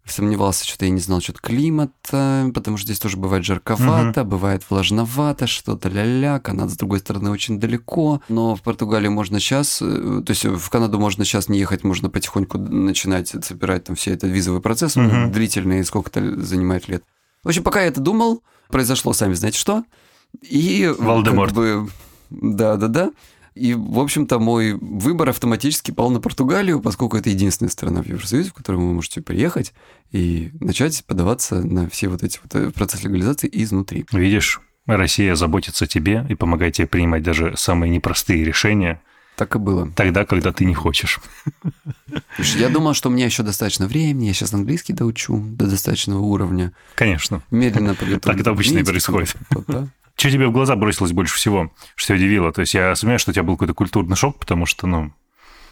Сомневался, что-то я не знал насчет климата, потому что здесь тоже бывает жарковато, бывает влажновато, что-то ля-ля. Канада, с другой стороны, очень далеко. Но в Португалию можно сейчас, э, то есть в Канаду можно сейчас не ехать, можно потихоньку начинать собирать там все это визовый процесс, Мгм. длительный, сколько-то занимает лет. В общем, пока я это думал, произошло сами знаете что. И Волдеморт. как бы, да, да, да. И, в общем-то, мой выбор автоматически пал на Португалию, поскольку это единственная страна в Евросоюзе, в которую вы можете приехать и начать подаваться на все вот эти вот э, процессы легализации изнутри. Видишь, Россия заботится о тебе и помогает тебе принимать даже самые непростые решения Так и было. тогда, когда ты не хочешь. Слушай, Я думал, что у меня еще достаточно времени, я сейчас английский доучу до достаточного уровня. Конечно. Медленно подготовлю. Так это обычно и происходит. вот, да. Что тебе в глаза бросилось больше всего, что удивило? То есть я сомневаюсь, что у тебя был какой-то культурный шок, потому что, ну,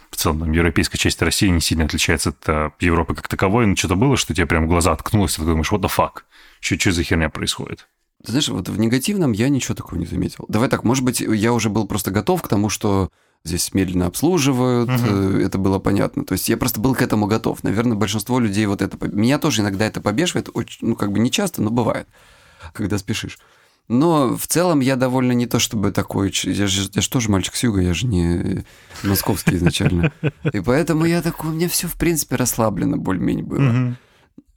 в целом, там, европейская часть России не сильно отличается от а, Европы как таковой, но что-то было, что тебе прям в глаза откнулось, и ты думаешь, what the fuck? Что, что за херня происходит? Ты знаешь, вот в негативном я ничего такого не заметил. Давай так, может быть, я уже был просто готов к тому, что здесь медленно обслуживают, э, это было понятно. То есть я просто был к этому готов. Наверное, большинство людей вот это... Меня тоже иногда это побешивает, очень, ну, как бы не часто, но бывает, когда спешишь. Но в целом я довольно не то чтобы такой... Я же, я же тоже мальчик с юга, я же не э, московский изначально. И поэтому я такой, у меня все в принципе расслаблено более-менее было. Мгм.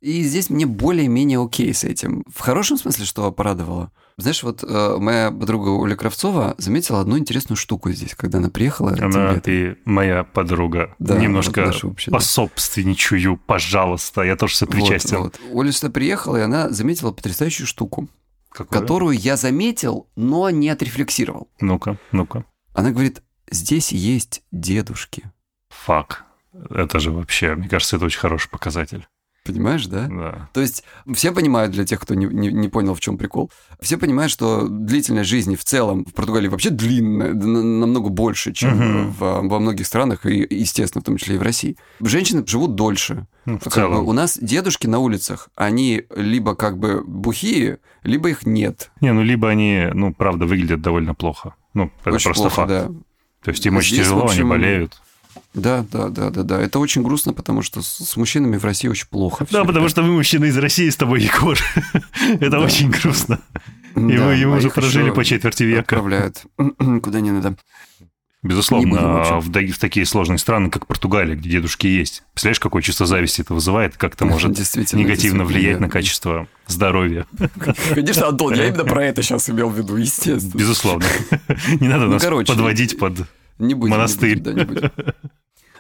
И здесь мне более-менее окей с этим. В хорошем смысле, что порадовало. Знаешь, вот э, моя подруга Оля Кравцова заметила одну интересную штуку здесь, когда она приехала. Она летом. и моя подруга. Да, Немножко вот общая, да. пособственничаю, пожалуйста, я тоже сопричастен. Вот, вот. Оля сюда приехала, и она заметила потрясающую штуку, Какое? которую я заметил, но не отрефлексировал. Ну-ка, ну-ка. Она говорит, здесь есть дедушки. Фак. Это же вообще, мне кажется, это очень хороший показатель. Понимаешь, да? Да. То есть все понимают, для тех, кто не, не- не понял, в чем прикол, все понимают, что длительность жизни в целом в Португалии вообще длинная, намного больше, чем Мгм. во, во многих странах, и, естественно, в том числе и в России. Женщины живут дольше. Ну, в Как целом. бы у нас дедушки на улицах, они либо как бы бухие, либо их нет. Не, ну либо они, ну, правда, выглядят довольно плохо. Ну, это Очень просто плохо, факт. да. То есть им очень Здесь, в тяжело, общем, они болеют. Да, да, да, да, да. Это очень грустно, потому что с, мужчинами в России очень плохо. Да, потому что мы мужчины из России с тобой, Егор. Это очень грустно. И мы, а уже прожили по четверти века. Отправляют куда не надо. Безусловно, в, в такие сложные страны, как Португалия, где дедушки есть. Представляешь, какое чувство зависти это вызывает, как это может негативно влиять на качество здоровья. Конечно, Антон, я именно про это сейчас имел в виду, естественно. Безусловно. Не надо нас подводить под монастырь.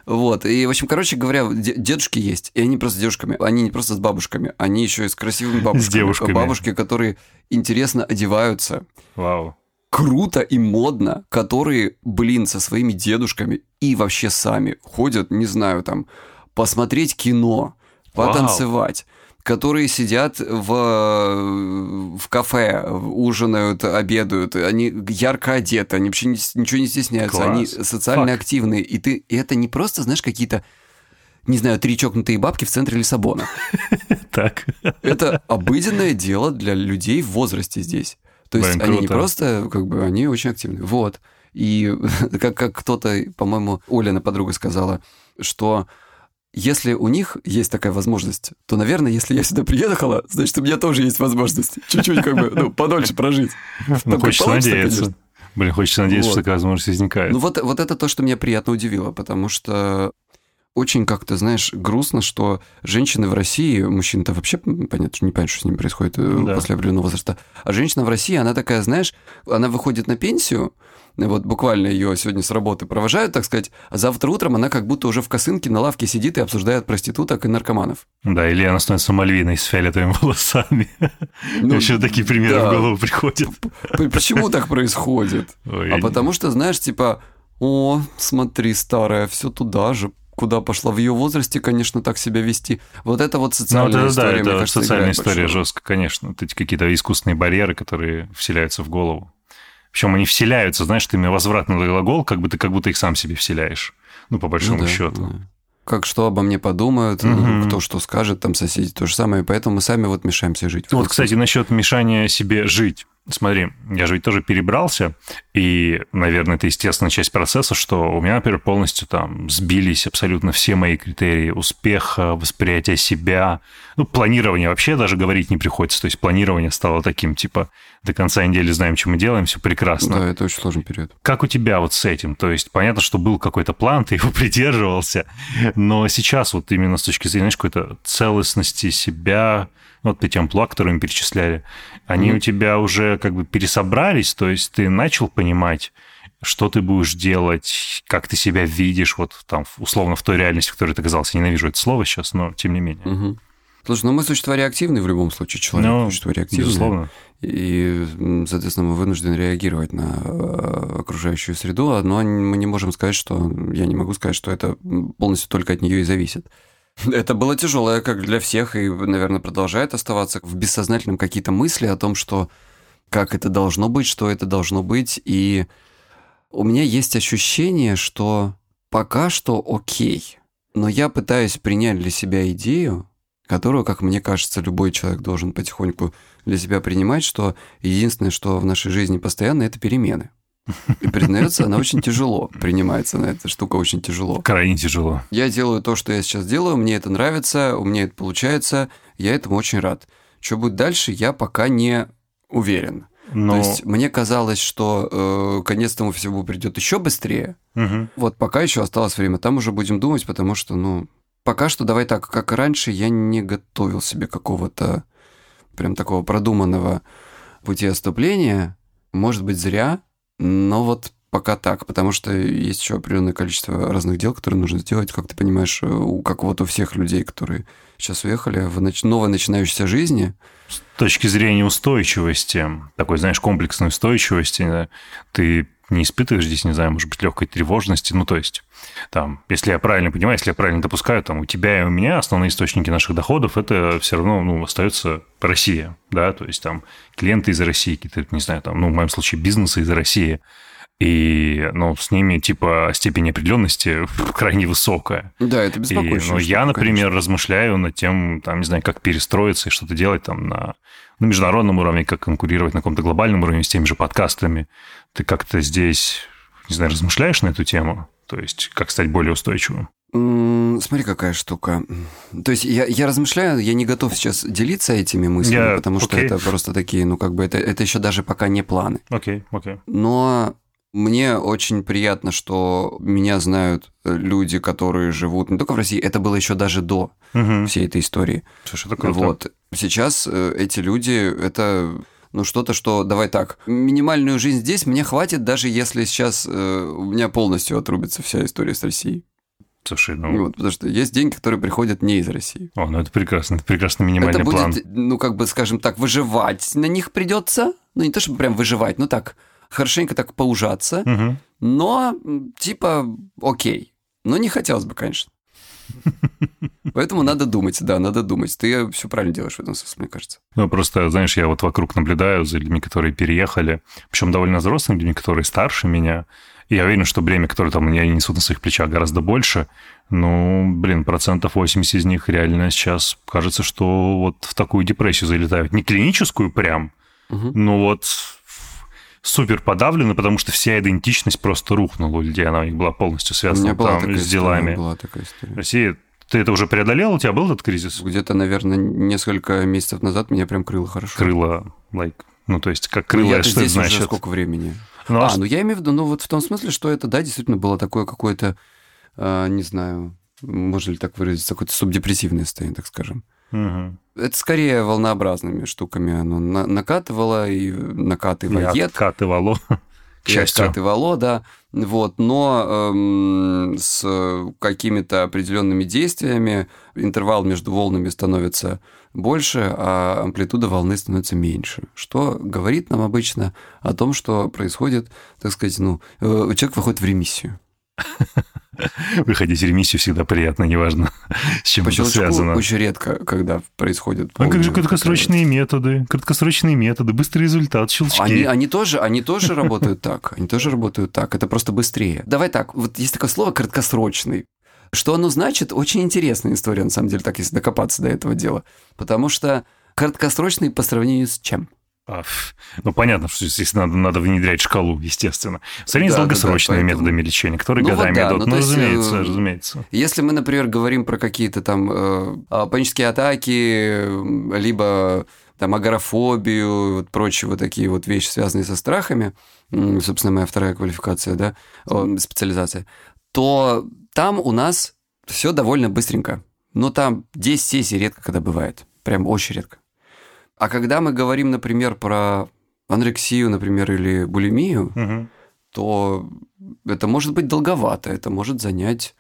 Вот, и, в общем, короче говоря, дедушки есть, и они просто с дедушками, они не просто с бабушками, они еще и с красивыми бабушками. С девушками. Бабушки, которые интересно одеваются. Вау. Круто и модно, которые, блин, со своими дедушками и вообще сами ходят, не знаю, там, посмотреть кино, потанцевать. Которые сидят в, в кафе, ужинают, обедают, они ярко одеты, они вообще ничего не стесняются, Класс. они социально Фак. активные. И ты и это не просто, знаешь, какие-то не знаю, три чокнутые бабки в центре Лиссабона. Так. Это обыденное дело для людей в возрасте здесь. То есть они не просто, как бы, они очень активны. Вот. И как, как кто-то, по-моему, Олина подруга сказала, что если у них есть такая возможность, то, наверное, если я сюда приехала, значит, у меня тоже есть возможность чуть-чуть как бы, ну, подольше прожить. Ну, хочется надеяться. Блин, хочется надеяться, вот. что такая возможность возникает. Ну, вот, вот это то, что меня приятно удивило, потому что очень как-то, знаешь, грустно, что женщины в России, мужчины-то вообще, понятно, не понятно, что с ними происходит э, да. после определенного возраста, а женщина в России, она такая, знаешь, она выходит на пенсию, вот буквально ее сегодня с работы провожают, так сказать, а завтра утром она как будто уже в косынке на лавке сидит и обсуждает проституток и наркоманов. Да, или она становится Мальвиной с фиолетовыми волосами. Ну, Еще такие примеры да. в голову приходят. Почему так происходит? Ой, а потому что, знаешь, типа, о, смотри, старая, все туда же, куда пошла в ее возрасте, конечно, так себя вести. Вот это вот социальная ну, это, история, да, это кажется, социальная история жестко, конечно. Вот эти какие-то искусственные барьеры, которые вселяются в голову. Причем они вселяются, знаешь, ты имя возвратный глагол, как бы ты как будто их сам себе вселяешь. Ну, по большому ну, да, счету. Да. Как что обо мне подумают, угу. кто что скажет, там соседи то же самое, поэтому мы сами вот мешаемся жить. Вот, кстати, насчет мешания себе жить. Смотри, я же ведь тоже перебрался, и, наверное, это естественная часть процесса, что у меня, например, полностью там сбились абсолютно все мои критерии успеха, восприятия себя. Ну, планирование вообще даже говорить не приходится. То есть планирование стало таким, типа, до конца недели знаем, что мы делаем, все прекрасно. Да, это очень сложный период. Как у тебя вот с этим? То есть понятно, что был какой-то план, ты его придерживался, но сейчас вот именно с точки зрения, знаешь, какой-то целостности себя, вот эти амплуа, которые мы перечисляли, они mm у тебя уже как бы пересобрались, то есть ты начал понимать, что ты будешь делать, как ты себя видишь, вот там, условно, в той реальности, в которой ты оказался. Ненавижу это слово сейчас, но тем не менее. Угу. Слушай, ну мы существа реактивные в любом случае, человек ну, существо реактивное. Безусловно. И, соответственно, мы вынуждены реагировать на э, окружающую среду, но мы не можем сказать, что... Я не могу сказать, что это полностью только от нее и зависит. Это было тяжелое, как для всех, и, наверное, продолжает оставаться в бессознательном какие-то мысли о том, что как это должно быть, что это должно быть. И у меня есть ощущение, что пока что окей, но я пытаюсь принять для себя идею, которую, как мне кажется, любой человек должен потихоньку для себя принимать, что единственное, что в нашей жизни постоянно, это перемены. И признается, она очень тяжело принимается на эта штука очень тяжело. Крайне тяжело. Я делаю то, что я сейчас делаю, мне это нравится, у меня это получается, я этому очень рад. Что будет дальше, я пока не уверен. Но... То есть мне казалось, что э, конец тому всему придет еще быстрее. Угу. Вот пока еще осталось время, там уже будем думать, потому что, ну, пока что давай так, как и раньше, я не готовил себе какого-то прям такого продуманного пути отступления. Может быть, зря, но вот пока так, потому что есть еще определенное количество разных дел, которые нужно сделать, как ты понимаешь, у, как вот у всех людей, которые сейчас уехали в нач... новой начинающейся жизни. С точки зрения устойчивости, такой, знаешь, комплексной устойчивости, ты не испытываешь здесь, не знаю, может быть, легкой тревожности. Ну, то есть, там, если я правильно понимаю, если я правильно допускаю, там, у тебя и у меня основные источники наших доходов, это все равно, ну, остается Россия, да, то есть, там, клиенты из России, какие-то, не знаю, там, ну, в моем случае, бизнесы из России. И, ну, с ними, типа, степень определенности крайне высокая. Да, это беспокоит. Ну, я, например, конечно. размышляю над тем, там, не знаю, как перестроиться и что-то делать там на, на международном уровне, как конкурировать на каком-то глобальном уровне с теми же подкастами. Ты как-то здесь, не знаю, размышляешь на эту тему? То есть, как стать более устойчивым? Смотри, какая штука. То есть я, я размышляю, я не готов сейчас делиться этими мыслями, я... потому что okay. это просто такие, ну как бы это, это еще даже пока не планы. Окей, okay, окей. Okay. Но Мне очень приятно, что меня знают э, люди, которые живут не только в России, это было еще даже до Мгм. всей этой истории. Слушай, это круто. Вот. Сейчас э, эти люди, это ну что-то, что, давай так, минимальную жизнь здесь мне хватит, даже если сейчас э, у меня полностью отрубится вся история с Россией. Слушай, ну... Вот, потому что есть деньги, которые приходят не из России. О, ну это прекрасно, это прекрасный минимальный это будет, план. ну, как бы, скажем так, выживать на них придется. Ну, не то, чтобы прям выживать, ну так, хорошенько так поужаться. Мгм. Но, типа, окей. Но не хотелось бы, конечно. Поэтому надо думать, да, надо думать. Ты все правильно делаешь в этом смысле, мне кажется. Ну, просто, знаешь, я вот вокруг наблюдаю за людьми, которые переехали, причем довольно взрослыми людьми, которые старше меня. И я уверен, что бремя, которое там они несут на своих плечах, гораздо больше. Ну, блин, процентов 80 из них реально сейчас кажется, что вот в такую депрессию залетают. Не клиническую прям, Мгм. но вот супер подавлены, потому что вся идентичность просто рухнула у людей. Она у них была полностью связана была там с история, делами. была такая история. Россия, ты это уже преодолел? У тебя был этот кризис? Где-то, наверное, несколько месяцев назад меня прям крыло хорошо. Крыло, like, ну, то есть, как Ну, крыло, я-то что это здесь уже значит? сколько времени. Ну, а а, ну я имею в виду, ну вот в том смысле, что это, да, действительно было такое какое-то, а, не знаю, можно ли так выразиться, какое-то субдепрессивное состояние, так скажем. Мгм. Это скорее волнообразными штуками оно на- накатывало и И накатывает. откатывало, к и счастью. откатывало, да. Вот, но эм, с какими-то определенными действиями интервал между волнами становится больше, а амплитуда волны становится меньше. Что говорит нам обычно о том, что происходит, так сказать, ну, э, человек выходит в ремиссию. Выходить в ремиссию всегда приятно, неважно, с чем По это связано. очень редко, когда происходит... А как же краткосрочные методы? Краткосрочные методы, быстрый результат, щелчки. Они, они тоже, они тоже работают так. Они тоже работают так. Это просто быстрее. Давай так. Вот есть такое слово краткосрочный. Что оно значит? Очень интересная история, на самом деле, так, если докопаться до этого дела. Потому что краткосрочный по сравнению с чем? А, ну, понятно, что здесь надо, надо внедрять шкалу, естественно. В сравнении с Да, да, да, долгосрочными поэтому- методами лечения, которые Ну вот годами да, идут. ну, Ну, есть, разумеется, э, разумеется. Если мы, например, говорим про какие-то там э, а, панические атаки, э, либо там агорафобию, вот прочие вот такие вот вещи, связанные со страхами, собственно, моя вторая квалификация, да, о, специализация, то там у нас все довольно быстренько. Но там 10 сессий редко когда бывает. Прям очень редко. А когда мы говорим, например, про анорексию, например, или булимию, то это может быть долговато, это может занять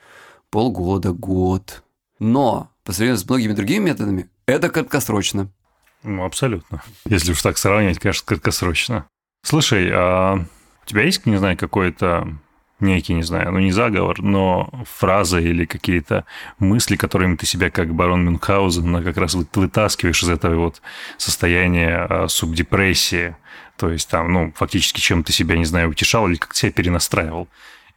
полгода, год. Но по сравнению с многими другими методами, это краткосрочно. Ну, абсолютно. Если уж так сравнивать, конечно, краткосрочно. Слушай, а у тебя есть, не знаю, какой-то некий, не знаю, ну не заговор, но фраза или какие-то мысли, которыми ты себя как барон Мюнхгаузен ну, как раз вы- вытаскиваешь из этого вот состояния а, субдепрессии, то есть там, ну, фактически чем ты себя, не знаю, утешал или как себя перенастраивал?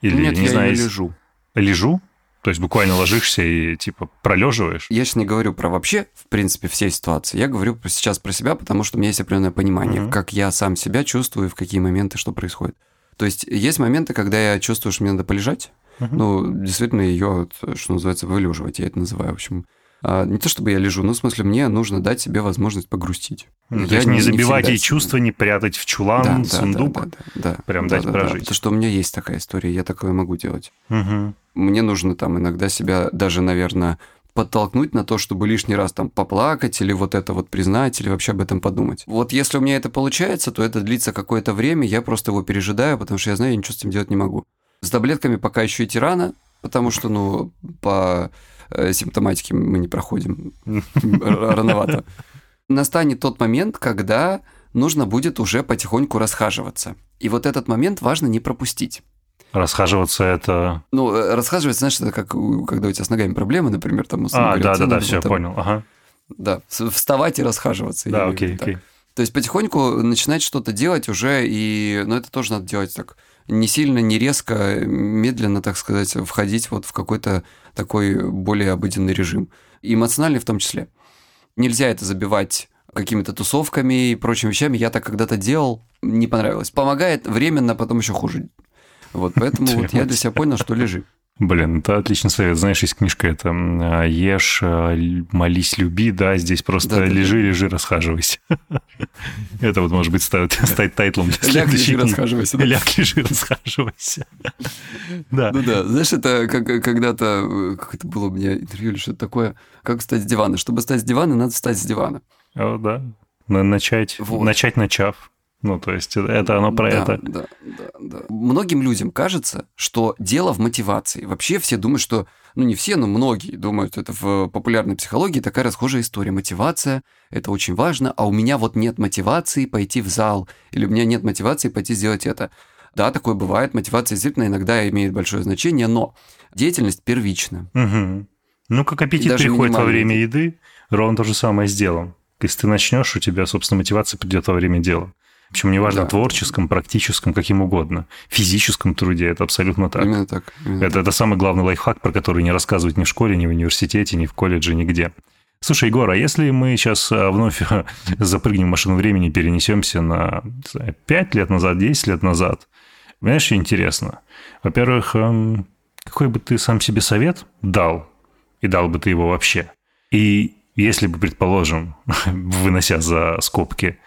Или, Нет, не я знаю, не лежу. лежу? То есть буквально ложишься и типа пролеживаешь? Я сейчас не говорю про вообще, в принципе, все ситуации. Я говорю сейчас про себя, потому что у меня есть определенное понимание, Мгм. как я сам себя чувствую, в какие моменты что происходит. То есть есть моменты, когда я чувствую, что мне надо полежать. Мгм. Ну, действительно, ее, что называется, вылеживать, я это называю. В общем, а, не то чтобы я лежу, но в смысле мне нужно дать себе возможность погрустить. Ну, Я то есть не не забивать всегда ей чувства, не прятать в чулан, сундук. Да, да, да, да. Прям Да, дать да, да, прожить. Потому что у меня есть такая история, я такое могу делать. Мгм. Мне нужно там иногда себя даже, наверное, подтолкнуть на то, чтобы лишний раз там поплакать или вот это вот признать, или вообще об этом подумать. Вот если у меня это получается, то это длится какое-то время, я просто его пережидаю, потому что я знаю, я ничего с этим делать не могу. С таблетками пока еще идти рано, потому что, ну, по э, симптоматике мы не проходим. Рановато. Настанет тот момент, когда нужно будет уже потихоньку расхаживаться. И вот этот момент важно не пропустить. Расхаживаться это... Ну, э, расхаживать, знаешь, это как когда у тебя с ногами проблемы, например, там, А, да-да-да, все, там- понял. Ага. Да, вставать и расхаживаться. Да, окей, так. окей. То есть потихоньку начинать что-то делать уже, и, но это тоже надо делать так не сильно, не резко, медленно, так сказать, входить вот в какой-то такой более обыденный режим. И эмоциональный в том числе. Нельзя это забивать какими-то тусовками и прочими вещами. Я так когда-то делал, не понравилось. Помогает временно, потом еще хуже. Вот, поэтому вот я для себя понял, что лежи. Блин, это отличный совет. Знаешь, есть книжка это «Ешь, э, молись, люби», да, здесь просто да, лежи, да. лежи, расхаживайся. Это вот может быть стать, стать тайтлом для Ляг, лежи, расхаживайся. Ляг, лежи, расхаживайся. Да. Ну да, знаешь, это как когда-то, как это было у меня интервью или что-то такое, как встать с дивана. Чтобы встать с дивана, надо встать с дивана. О, да. Начать, начать начав. Ну, то есть это оно про да, это. Да, да, да. Многим людям кажется, что дело в мотивации. Вообще все думают, что, ну не все, но многие думают, это в популярной психологии такая расхожая история. Мотивация – это очень важно, а у меня вот нет мотивации пойти в зал, или у меня нет мотивации пойти сделать это. Да, такое бывает, мотивация действительно иногда имеет большое значение, но деятельность первична. Угу. Ну, как аппетит приходит во время еды, ровно то же самое с делом. Если ты начнешь, у тебя, собственно, мотивация придет во время дела. Причем неважно, да. творческом, практическом, каким угодно. Физическом труде это абсолютно так. Именно так. Именно это, так. это самый главный лайфхак, про который не рассказывают ни в школе, ни в университете, ни в колледже, нигде. Слушай, Егор, а если мы сейчас а, вновь запрыгнем в машину времени, перенесемся на знаю, 5 лет назад, 10 лет назад, знаешь, что интересно? Во-первых, эм, какой бы ты сам себе совет дал, и дал бы ты его вообще? И если бы, предположим, вынося за скобки,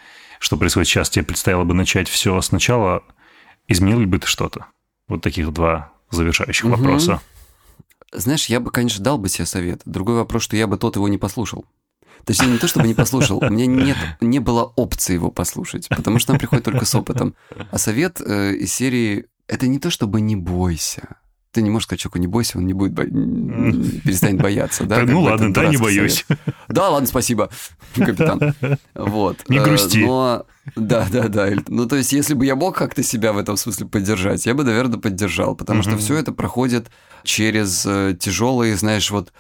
что происходит сейчас, тебе предстояло бы начать все сначала, изменил ли бы ты что-то? Вот таких два завершающих угу. вопроса. Знаешь, я бы, конечно, дал бы себе совет. Другой вопрос, что я бы тот его не послушал. Точнее, не то, чтобы не послушал, у меня нет, не было опции его послушать, потому что он приходит только с опытом. А совет э, из серии «это не то, чтобы не бойся». Ты не можешь сказать человеку, не бойся, он не будет, бо... перестанет бояться, да? Ну ладно, да, не боюсь. Да, ладно, спасибо, капитан. Вот. Не э, грусти. Но, да, да, да. Ну, то есть, если бы я мог как-то себя в этом смысле поддержать, я бы, наверное, поддержал, потому что все это проходит через э, тяжелые, знаешь, вот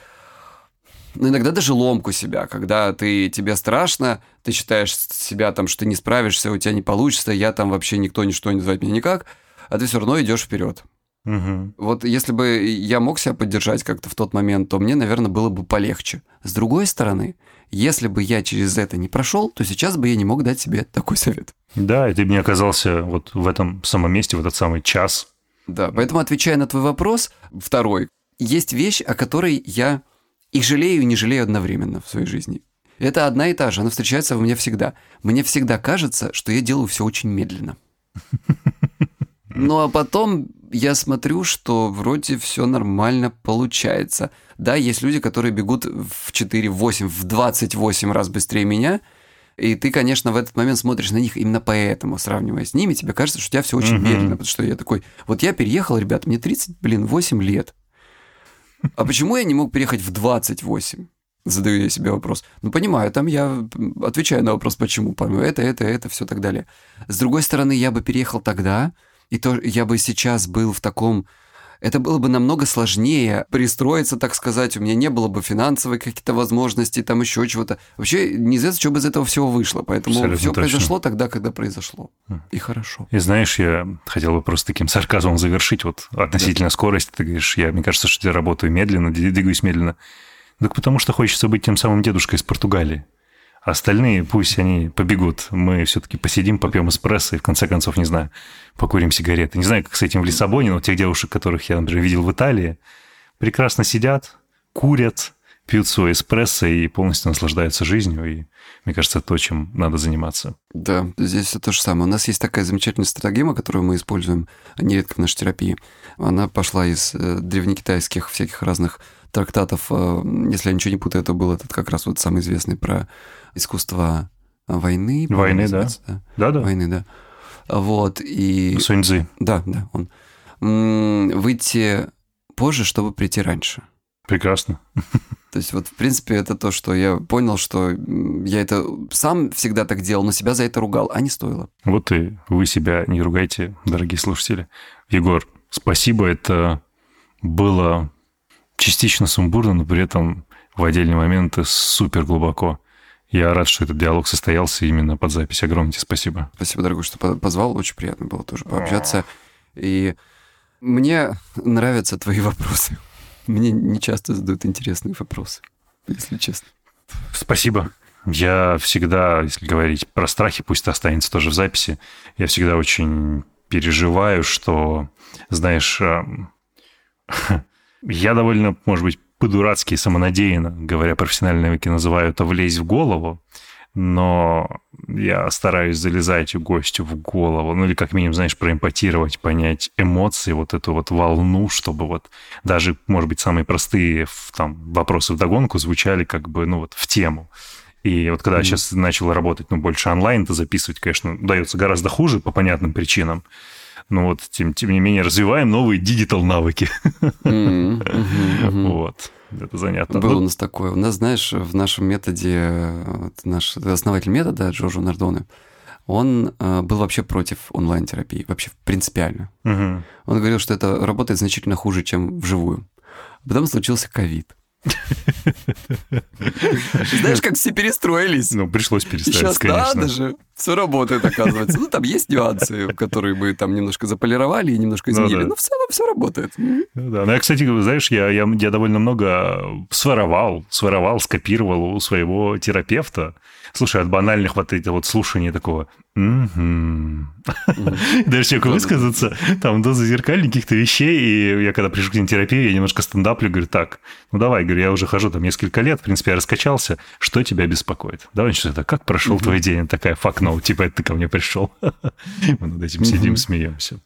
ну, иногда даже ломку себя, когда ты, тебе страшно, ты считаешь себя там, что ты не справишься, у тебя не получится, я там вообще никто, ничто не звать меня никак, а ты все равно идешь вперед. Угу. Вот если бы я мог себя поддержать как-то в тот момент, то мне, наверное, было бы полегче. С другой стороны, если бы я через это не прошел, то сейчас бы я не мог дать себе такой совет. Да, и ты бы не оказался вот в этом самом месте, в этот самый час. Да, поэтому отвечая на твой вопрос, второй, есть вещь, о которой я и жалею, и не жалею одновременно в своей жизни. Это одна и та же, она встречается у меня всегда. Мне всегда кажется, что я делаю все очень медленно. Ну а потом я смотрю, что вроде все нормально получается. Да, есть люди, которые бегут в 4, в 8, в 28 раз быстрее меня, и ты, конечно, в этот момент смотришь на них именно поэтому, сравнивая с ними, тебе кажется, что у тебя все очень медленно, потому что я такой, вот я переехал, ребят, мне 30, блин, 8 лет. А почему я не мог переехать в 28? Задаю я себе вопрос. Ну, понимаю, там я отвечаю на вопрос, почему. Понимаю, это, это, это, все так далее. С другой стороны, я бы переехал тогда, и то я бы сейчас был в таком... Это было бы намного сложнее пристроиться, так сказать. У меня не было бы финансовой каких-то возможностей, там еще чего-то. Вообще, неизвестно, что бы из этого всего вышло. Поэтому Абсолютно все точно. произошло тогда, когда произошло. И хорошо. И знаешь, я хотел бы просто таким сарказмом завершить вот относительно да. скорости. Ты говоришь, я, мне кажется, что я работаю медленно, двигаюсь медленно. Так потому что хочется быть тем самым дедушкой из Португалии. Остальные пусть они побегут. Мы все-таки посидим, попьем эспрессо и, в конце концов, не знаю, покурим сигареты. Не знаю, как с этим в Лиссабоне, но тех девушек, которых я, например, видел в Италии, прекрасно сидят, курят, пьют свой эспрессо и полностью наслаждаются жизнью. И мне кажется, то, чем надо заниматься. Да, здесь все то же самое. У нас есть такая замечательная стратегема, которую мы используем нередко в нашей терапии. Она пошла из э, древнекитайских всяких разных трактатов. Э, если я ничего не путаю, это был этот как раз вот самый известный про искусство войны. Войны, да. да. Да, да. Войны, да. Вот, и... Суньцзы. Да, да, он. Выйти позже, чтобы прийти раньше. Прекрасно. То есть вот, в принципе, это то, что я понял, что я это сам всегда так делал, но себя за это ругал, а не стоило. Вот и вы себя не ругайте, дорогие слушатели. Егор, спасибо, это было частично сумбурно, но при этом в отдельные моменты супер глубоко. Я рад, что этот диалог состоялся именно под запись. Огромное тебе спасибо. Спасибо, дорогой, что позвал. Очень приятно было тоже пообщаться. И мне нравятся твои вопросы. Мне не часто задают интересные вопросы, если честно. Спасибо. Я всегда, если говорить про страхи, пусть это останется тоже в записи, я всегда очень переживаю, что, знаешь, Я довольно, может быть, по-дурацки и самонадеянно, говоря профессиональные навыки, называю это «влезть в голову», но я стараюсь залезать гостю в голову, ну или как минимум, знаешь, проэмпатировать, понять эмоции, вот эту вот волну, чтобы вот даже, может быть, самые простые там вопросы в догонку звучали как бы, ну вот, в тему. И вот когда mm-hmm. я сейчас начал работать, ну, больше онлайн, то записывать, конечно, удается гораздо хуже по понятным причинам. Но вот, тем, тем не менее, развиваем новые digital навыки. Mm-hmm. Mm-hmm. Вот. Это занятно. Было у нас такое. У нас, знаешь, в нашем методе, наш основатель метода, Джорджо Нардоне, он э, был вообще против онлайн-терапии, вообще принципиально. Угу. Он говорил, что это работает значительно хуже, чем вживую. Потом случился ковид. Знаешь, как все перестроились. Ну, пришлось перестроиться, Сейчас надо же. Все работает, оказывается. Ну, там есть нюансы, которые мы там немножко заполировали и немножко ну изменили, но в целом все работает. Ну да, ну я, кстати, знаешь, я, я, я довольно много своровал, своровал, скопировал у своего терапевта. Слушай, от банальных вот этих вот слушаний такого даже человеку высказаться, там доза зеркальных каких-то вещей, и я когда пришел к терапии, я немножко стендаплю, говорю, так, ну давай, говорю, я уже хожу там несколько лет, в принципе, я раскачался, что тебя беспокоит? Давай что это, как прошел твой день? Такая, фак, no, типа, это ты ко мне пришел. Мы над этим сидим, смеемся.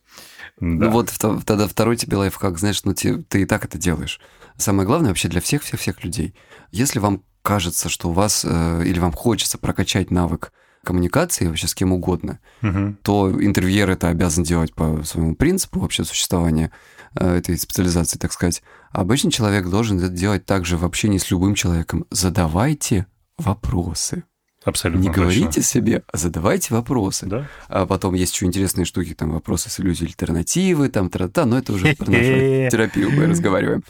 Ну вот тогда второй тебе лайфхак, знаешь, ну ты, ты и так это делаешь. Самое главное вообще для всех-всех-всех людей. Если вам кажется, что у вас э, или вам хочется прокачать навык коммуникации вообще с кем угодно, угу. то интервьюер это обязан делать по своему принципу вообще существования э, этой специализации, так сказать. А обычный человек должен это делать также в общении с любым человеком. Задавайте вопросы. Абсолютно. Не говорите себе, а задавайте вопросы. Да? А потом есть еще интересные штуки, там вопросы с иллюзией альтернативы, там тра-та, но это уже про нашу терапию мы разговариваем.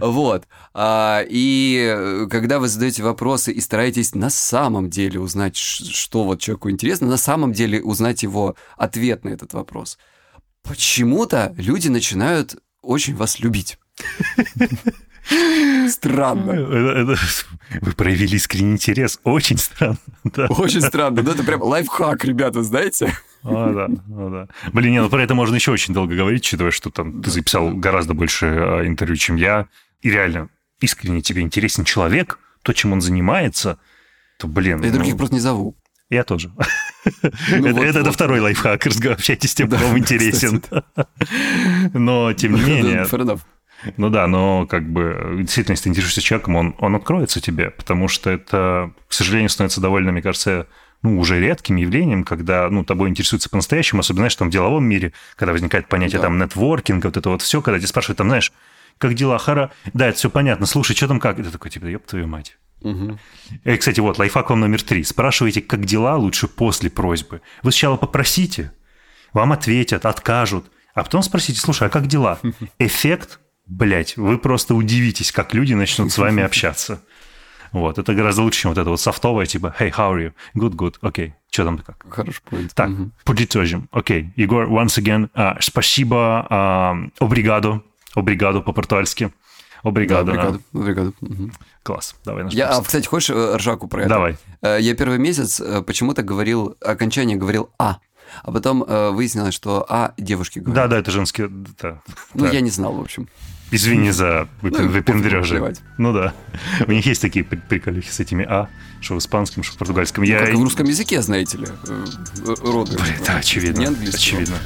Вот. А, и э, когда вы задаете вопросы и стараетесь на самом деле узнать, что вот человеку интересно, на самом деле узнать его ответ на этот вопрос, почему-то люди начинают очень вас любить. Странно. Это, это, вы проявили искренний интерес. Очень странно. Да. Очень странно. Ну, это прям лайфхак, ребята, знаете? А, да, а, да. Блин, не, ну про это можно еще очень долго говорить, учитывая, что там ты записал гораздо больше а, интервью, чем я. И реально, искренне тебе интересен человек, то, чем он занимается, то, блин... Я ну... других просто не зову. Я тоже. Ну, это, вот, это, вот. это второй лайфхак. Общайтесь с тем, кто вам интересен. Но, тем не менее... Ну да, но как бы действительно, если ты интересуешься человеком, он, он откроется тебе, потому что это, к сожалению, становится довольно, мне кажется, ну, уже редким явлением, когда, ну, тобой интересуется по-настоящему, особенно, знаешь, там в деловом мире, когда возникает понятие да. там нетворкинга, вот это вот все, когда тебя спрашивают, там, знаешь, как дела, Хара? Да, это все понятно, слушай, что там как? Это такой, типа, ёб твою мать. Угу. И, кстати, вот, лайфхак вам номер три. Спрашивайте, как дела, лучше после просьбы. Вы сначала попросите, вам ответят, откажут, а потом спросите, слушай, а как дела? Эффект блять, вы просто удивитесь, как люди начнут с вами общаться. Вот, это гораздо лучше, чем вот это вот софтовое, типа, hey, how are you? Good, good, окей. Okay. Что там как? Хороший point. Так, угу. подытожим. Окей, okay. Егор, once again, uh, спасибо, uh, обригадо, обригадо по-португальски. Обригадо. Да, обригадо, да. обригадо. Угу. Класс, давай наш Я, а, кстати, хочешь э, ржаку про это? Давай. Э, я первый месяц э, почему-то говорил, окончание говорил «а». А потом выяснилось, что «а» девушки говорят. Да, да, это женские... Да, ну, да. я не знал, в общем. Извини за ну, выпендрежи. Ну да. У них есть такие приколюхи с этими «а», что в испанском, что в португальском. Ну, Я... Как и в русском языке, знаете ли, э, роды. Блин, да, очевидно. Не английского. Очевидно.